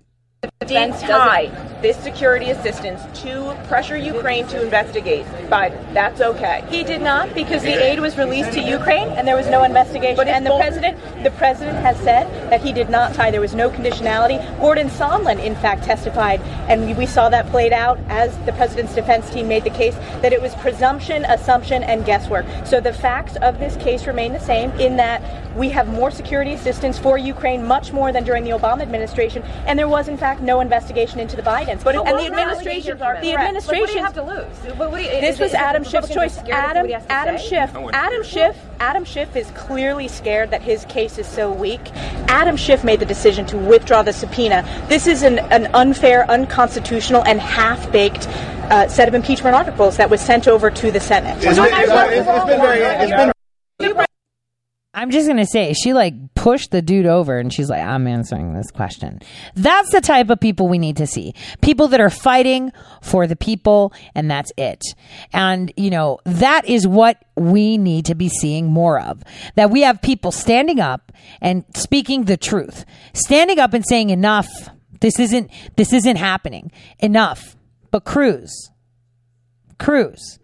tie this security assistance to pressure Ukraine to investigate Biden. That's okay. He did not because the aid was released to Ukraine and there was no investigation. But and the president, the president has said that he did not tie. There was no conditionality. Gordon Sondland, in fact, testified, and we saw that played out as the president's defense team made the case that it was presumption, assumption, and guesswork. So the facts of this case remain the same in that we have more security assistance for Ukraine, much more than during the Obama administration, and there was in fact no investigation into the Bidens. But and the administration, the administration have to lose. What, what you, this was Adam Schiff's choice. Adam, Adam Schiff, Adam Schiff, Adam Schiff is clearly scared that his case is so weak. Adam Schiff made the decision to withdraw the subpoena. This is an, an unfair, unconstitutional, and half-baked uh, set of impeachment articles that was sent over to the Senate. It's been, it's been very, it's been I'm just to say, she like pushed the dude over and she's like, I'm answering this question. That's the type of people we need to see. People that are fighting for the people and that's it. And, you know, that is what we need to be seeing more of. That we have people standing up and speaking the truth, standing up and saying enough. This isn't, this isn't happening. Enough. But Cruz, Cruz,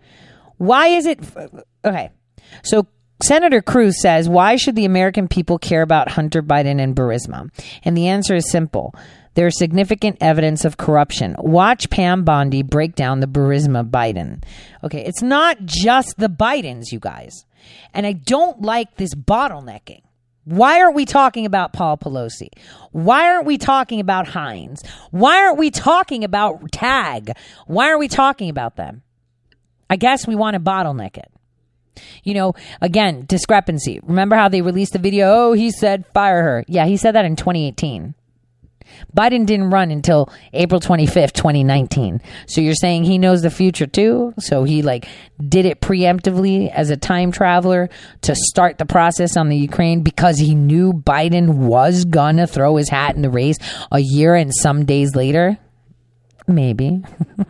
why is it, okay. So Senator Cruz says, Why should the American people care about Hunter Biden and Burisma? And the answer is simple. There's significant evidence of corruption. Watch Pam Bondi break down the Burisma Biden. Okay, it's not just the Bidens, you guys. And I don't like this bottlenecking. Why aren't we talking about Paul Pelosi? Why aren't we talking about Heinz? Why aren't we talking about Tag? Why aren't we talking about them? I guess we want to bottleneck it. You know, again, discrepancy. Remember how they released the video? Oh, he said fire her. Yeah, he said that in 2018. Biden didn't run until April 25th, 2019. So you're saying he knows the future too? So he like did it preemptively as a time traveler to start the process on the Ukraine because he knew Biden was gonna throw his hat in the race a year and some days later? Maybe.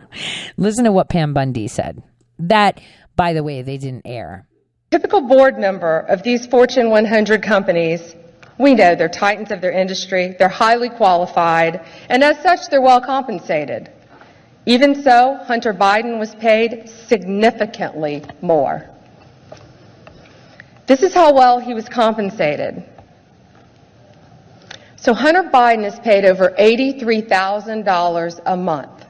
Listen to what Pam Bondi said. That, by the way, they didn't air. Typical board member of these Fortune 100 companies we know they're titans of their industry, they're highly qualified, and as such, they're well compensated. Even so, Hunter Biden was paid significantly more. This is how well he was compensated. So Hunter Biden is paid over $83,000 a month,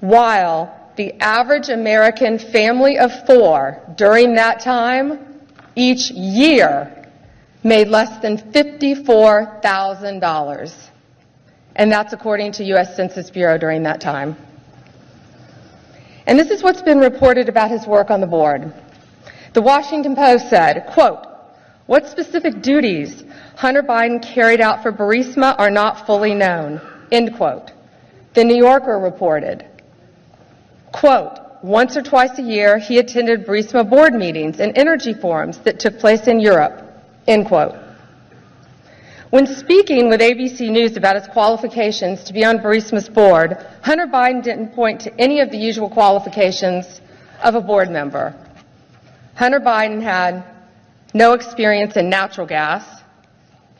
while the average American family of four during that time each year made less than $54,000. And that's according to U.S. Census Bureau during that time. And this is what's been reported about his work on the board. The Washington Post said, quote, what specific duties Hunter Biden carried out for Burisma are not fully known, end quote. The New Yorker reported, quote, once or twice a year he attended Burisma board meetings and energy forums that took place in Europe. End quote. When speaking with ABC News about his qualifications to be on Burisma's board, Hunter Biden didn't point to any of the usual qualifications of a board member. Hunter Biden had no experience in natural gas,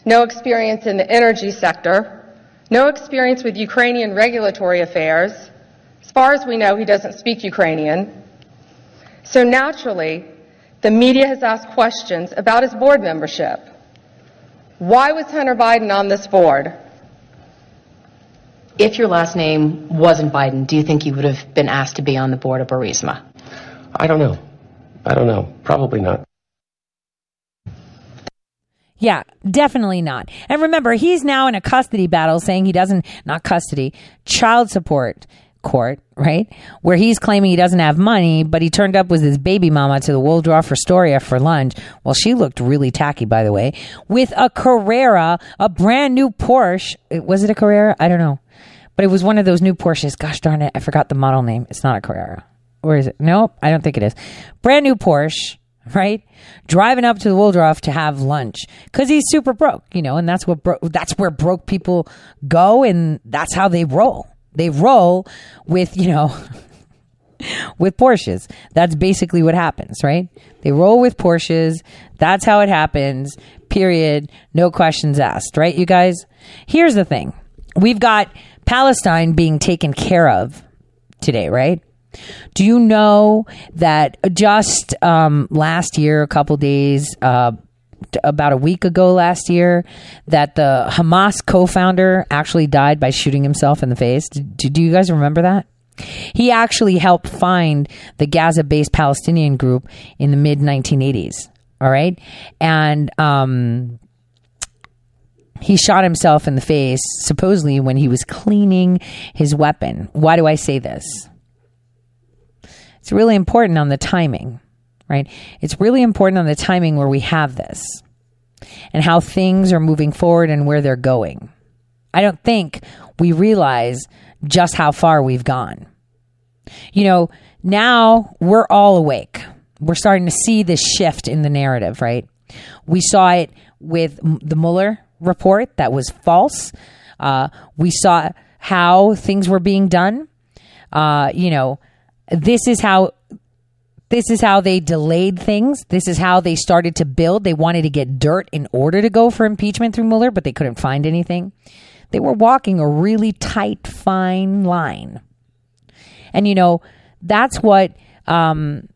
no experience in the energy sector, no experience with Ukrainian regulatory affairs. As far as we know, he doesn't speak Ukrainian. So naturally, the media has asked questions about his board membership. Why was Hunter Biden on this board? If your last name wasn't Biden, do you think you would have been asked to be on the board of Burisma? I don't know. I don't know. Probably not. Yeah, definitely not. And remember, he's now in a custody battle saying he doesn't, not custody, child support court, right? Where he's claiming he doesn't have money, but he turned up with his baby mama to the Waldorf Astoria for lunch. Well, she looked really tacky, by the way, with a Carrera, a brand new Porsche. Was it a Carrera? I don't know. But it was one of those new Porsches. Gosh darn it. I forgot the model name. It's not a Carrera. Or is it? Nope. I don't think it is. Brand new Porsche right? Driving up to the Waldorf to have lunch because he's super broke, you know, and that's what bro- that's where broke people go, and that's how they roll. They roll with, you know, with Porsches. That's basically what happens, right? They roll with Porsches. That's how it happens. Period. No questions asked, right, you guys? Here's the thing we've got Palestine being taken care of today, right? Do you know that just um, last year, a couple days, uh, about a week ago last year that the Hamas co-founder actually died by shooting himself in the face. Do, do you guys remember that? He actually helped find the Gaza-based Palestinian group in the mid 1980s. All right, and um, he shot himself in the face supposedly when he was cleaning his weapon. Why do I say this? It's really important on the timing right? It's really important on the timing where we have this and how things are moving forward and where they're going. I don't think we realize just how far we've gone. You know, now we're all awake. We're starting to see this shift in the narrative, right? We saw it with the Mueller report that was false. Uh, we saw how things were being done. Uh, you know, this is how this is how they delayed things. This is how they started to build. They wanted to get dirt in order to go for impeachment through Mueller, but they couldn't find anything. They were walking a really tight, fine line. And, you know, that's what, um,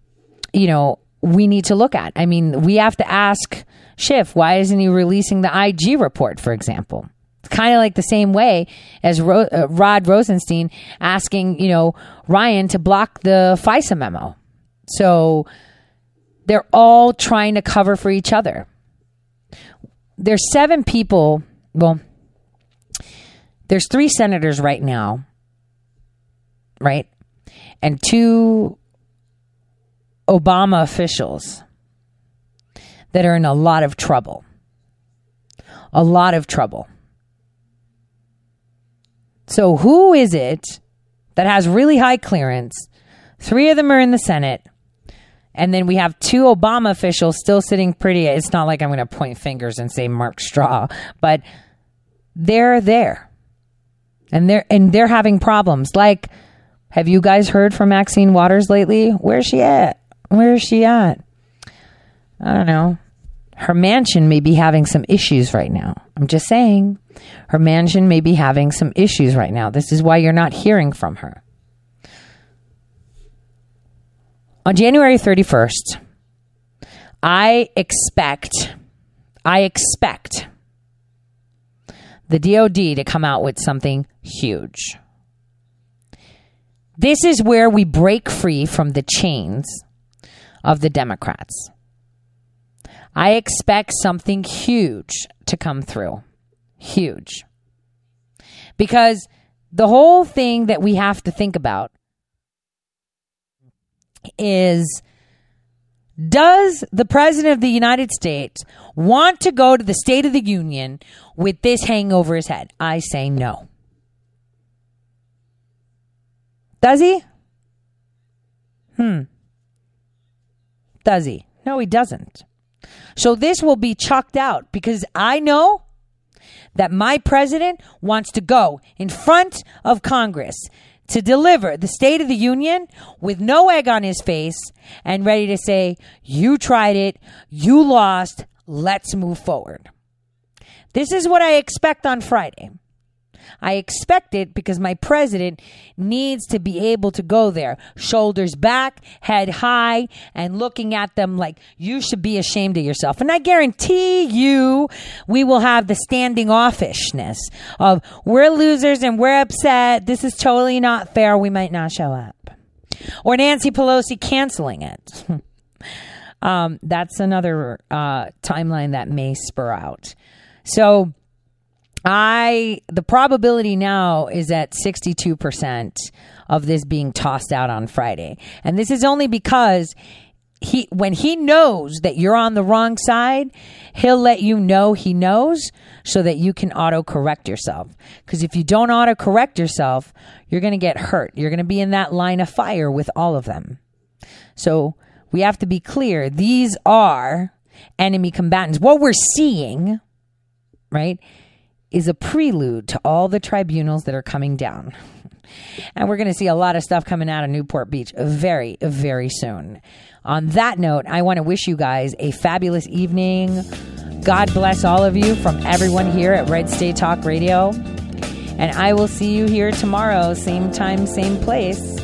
you know, we need to look at. I mean, we have to ask Schiff, why isn't he releasing the IG report, for example? It's kind of like the same way as Ro- uh, Rod Rosenstein asking, you know, Ryan to block the FISA memo. So they're all trying to cover for each other. there's seven people. Well, there's three senators right now, right? And two Obama officials that are in a lot of trouble. A lot of trouble. So, who is it that has really high clearance? Three of them are in the Senate. And then we have two Obama officials still sitting pretty. It's not like I'm going to point fingers and say Mark Straw, but they're there. And they're and they're having problems. Like have you guys heard from Maxine Waters lately? Where's she at? Where is she at? I don't know. Her mansion may be having some issues right now. I'm just saying. Her mansion may be having some issues right now. This is why you're not hearing from her. On January 31st, I expect, I expect the DOD to come out with something huge. This is where we break free from the chains of the Democrats. I expect something huge to come through. Huge. Because the whole thing that we have to think about is does the President of the United States want to go to the State of the Union with this hanging over his head? I say no. Does he? Hmm. Does he? No, he doesn't. So this will be chucked out because I know that my president wants to go in front of Congress to deliver the State of the Union with no egg on his face and ready to say, You tried it, you lost, let's move forward. This is what I expect on Friday. I expect it because my president needs to be able to go there, shoulders back, head high, and looking at them like you should be ashamed of yourself. And I guarantee you, we will have the standing offishness of we're losers and we're upset. This is totally not fair. We might not show up. Or Nancy Pelosi canceling it. um, that's another uh, timeline that may spur out. So, I the probability now is at 62% of this being tossed out on Friday. And this is only because he when he knows that you're on the wrong side, he'll let you know he knows so that you can auto correct yourself. Cuz if you don't auto correct yourself, you're going to get hurt. You're going to be in that line of fire with all of them. So, we have to be clear. These are enemy combatants. What we're seeing, right? Is a prelude to all the tribunals that are coming down. And we're going to see a lot of stuff coming out of Newport Beach very, very soon. On that note, I want to wish you guys a fabulous evening. God bless all of you from everyone here at Red State Talk Radio. And I will see you here tomorrow, same time, same place.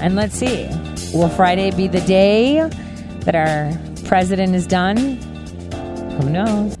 And let's see, will Friday be the day that our president is done? Who knows?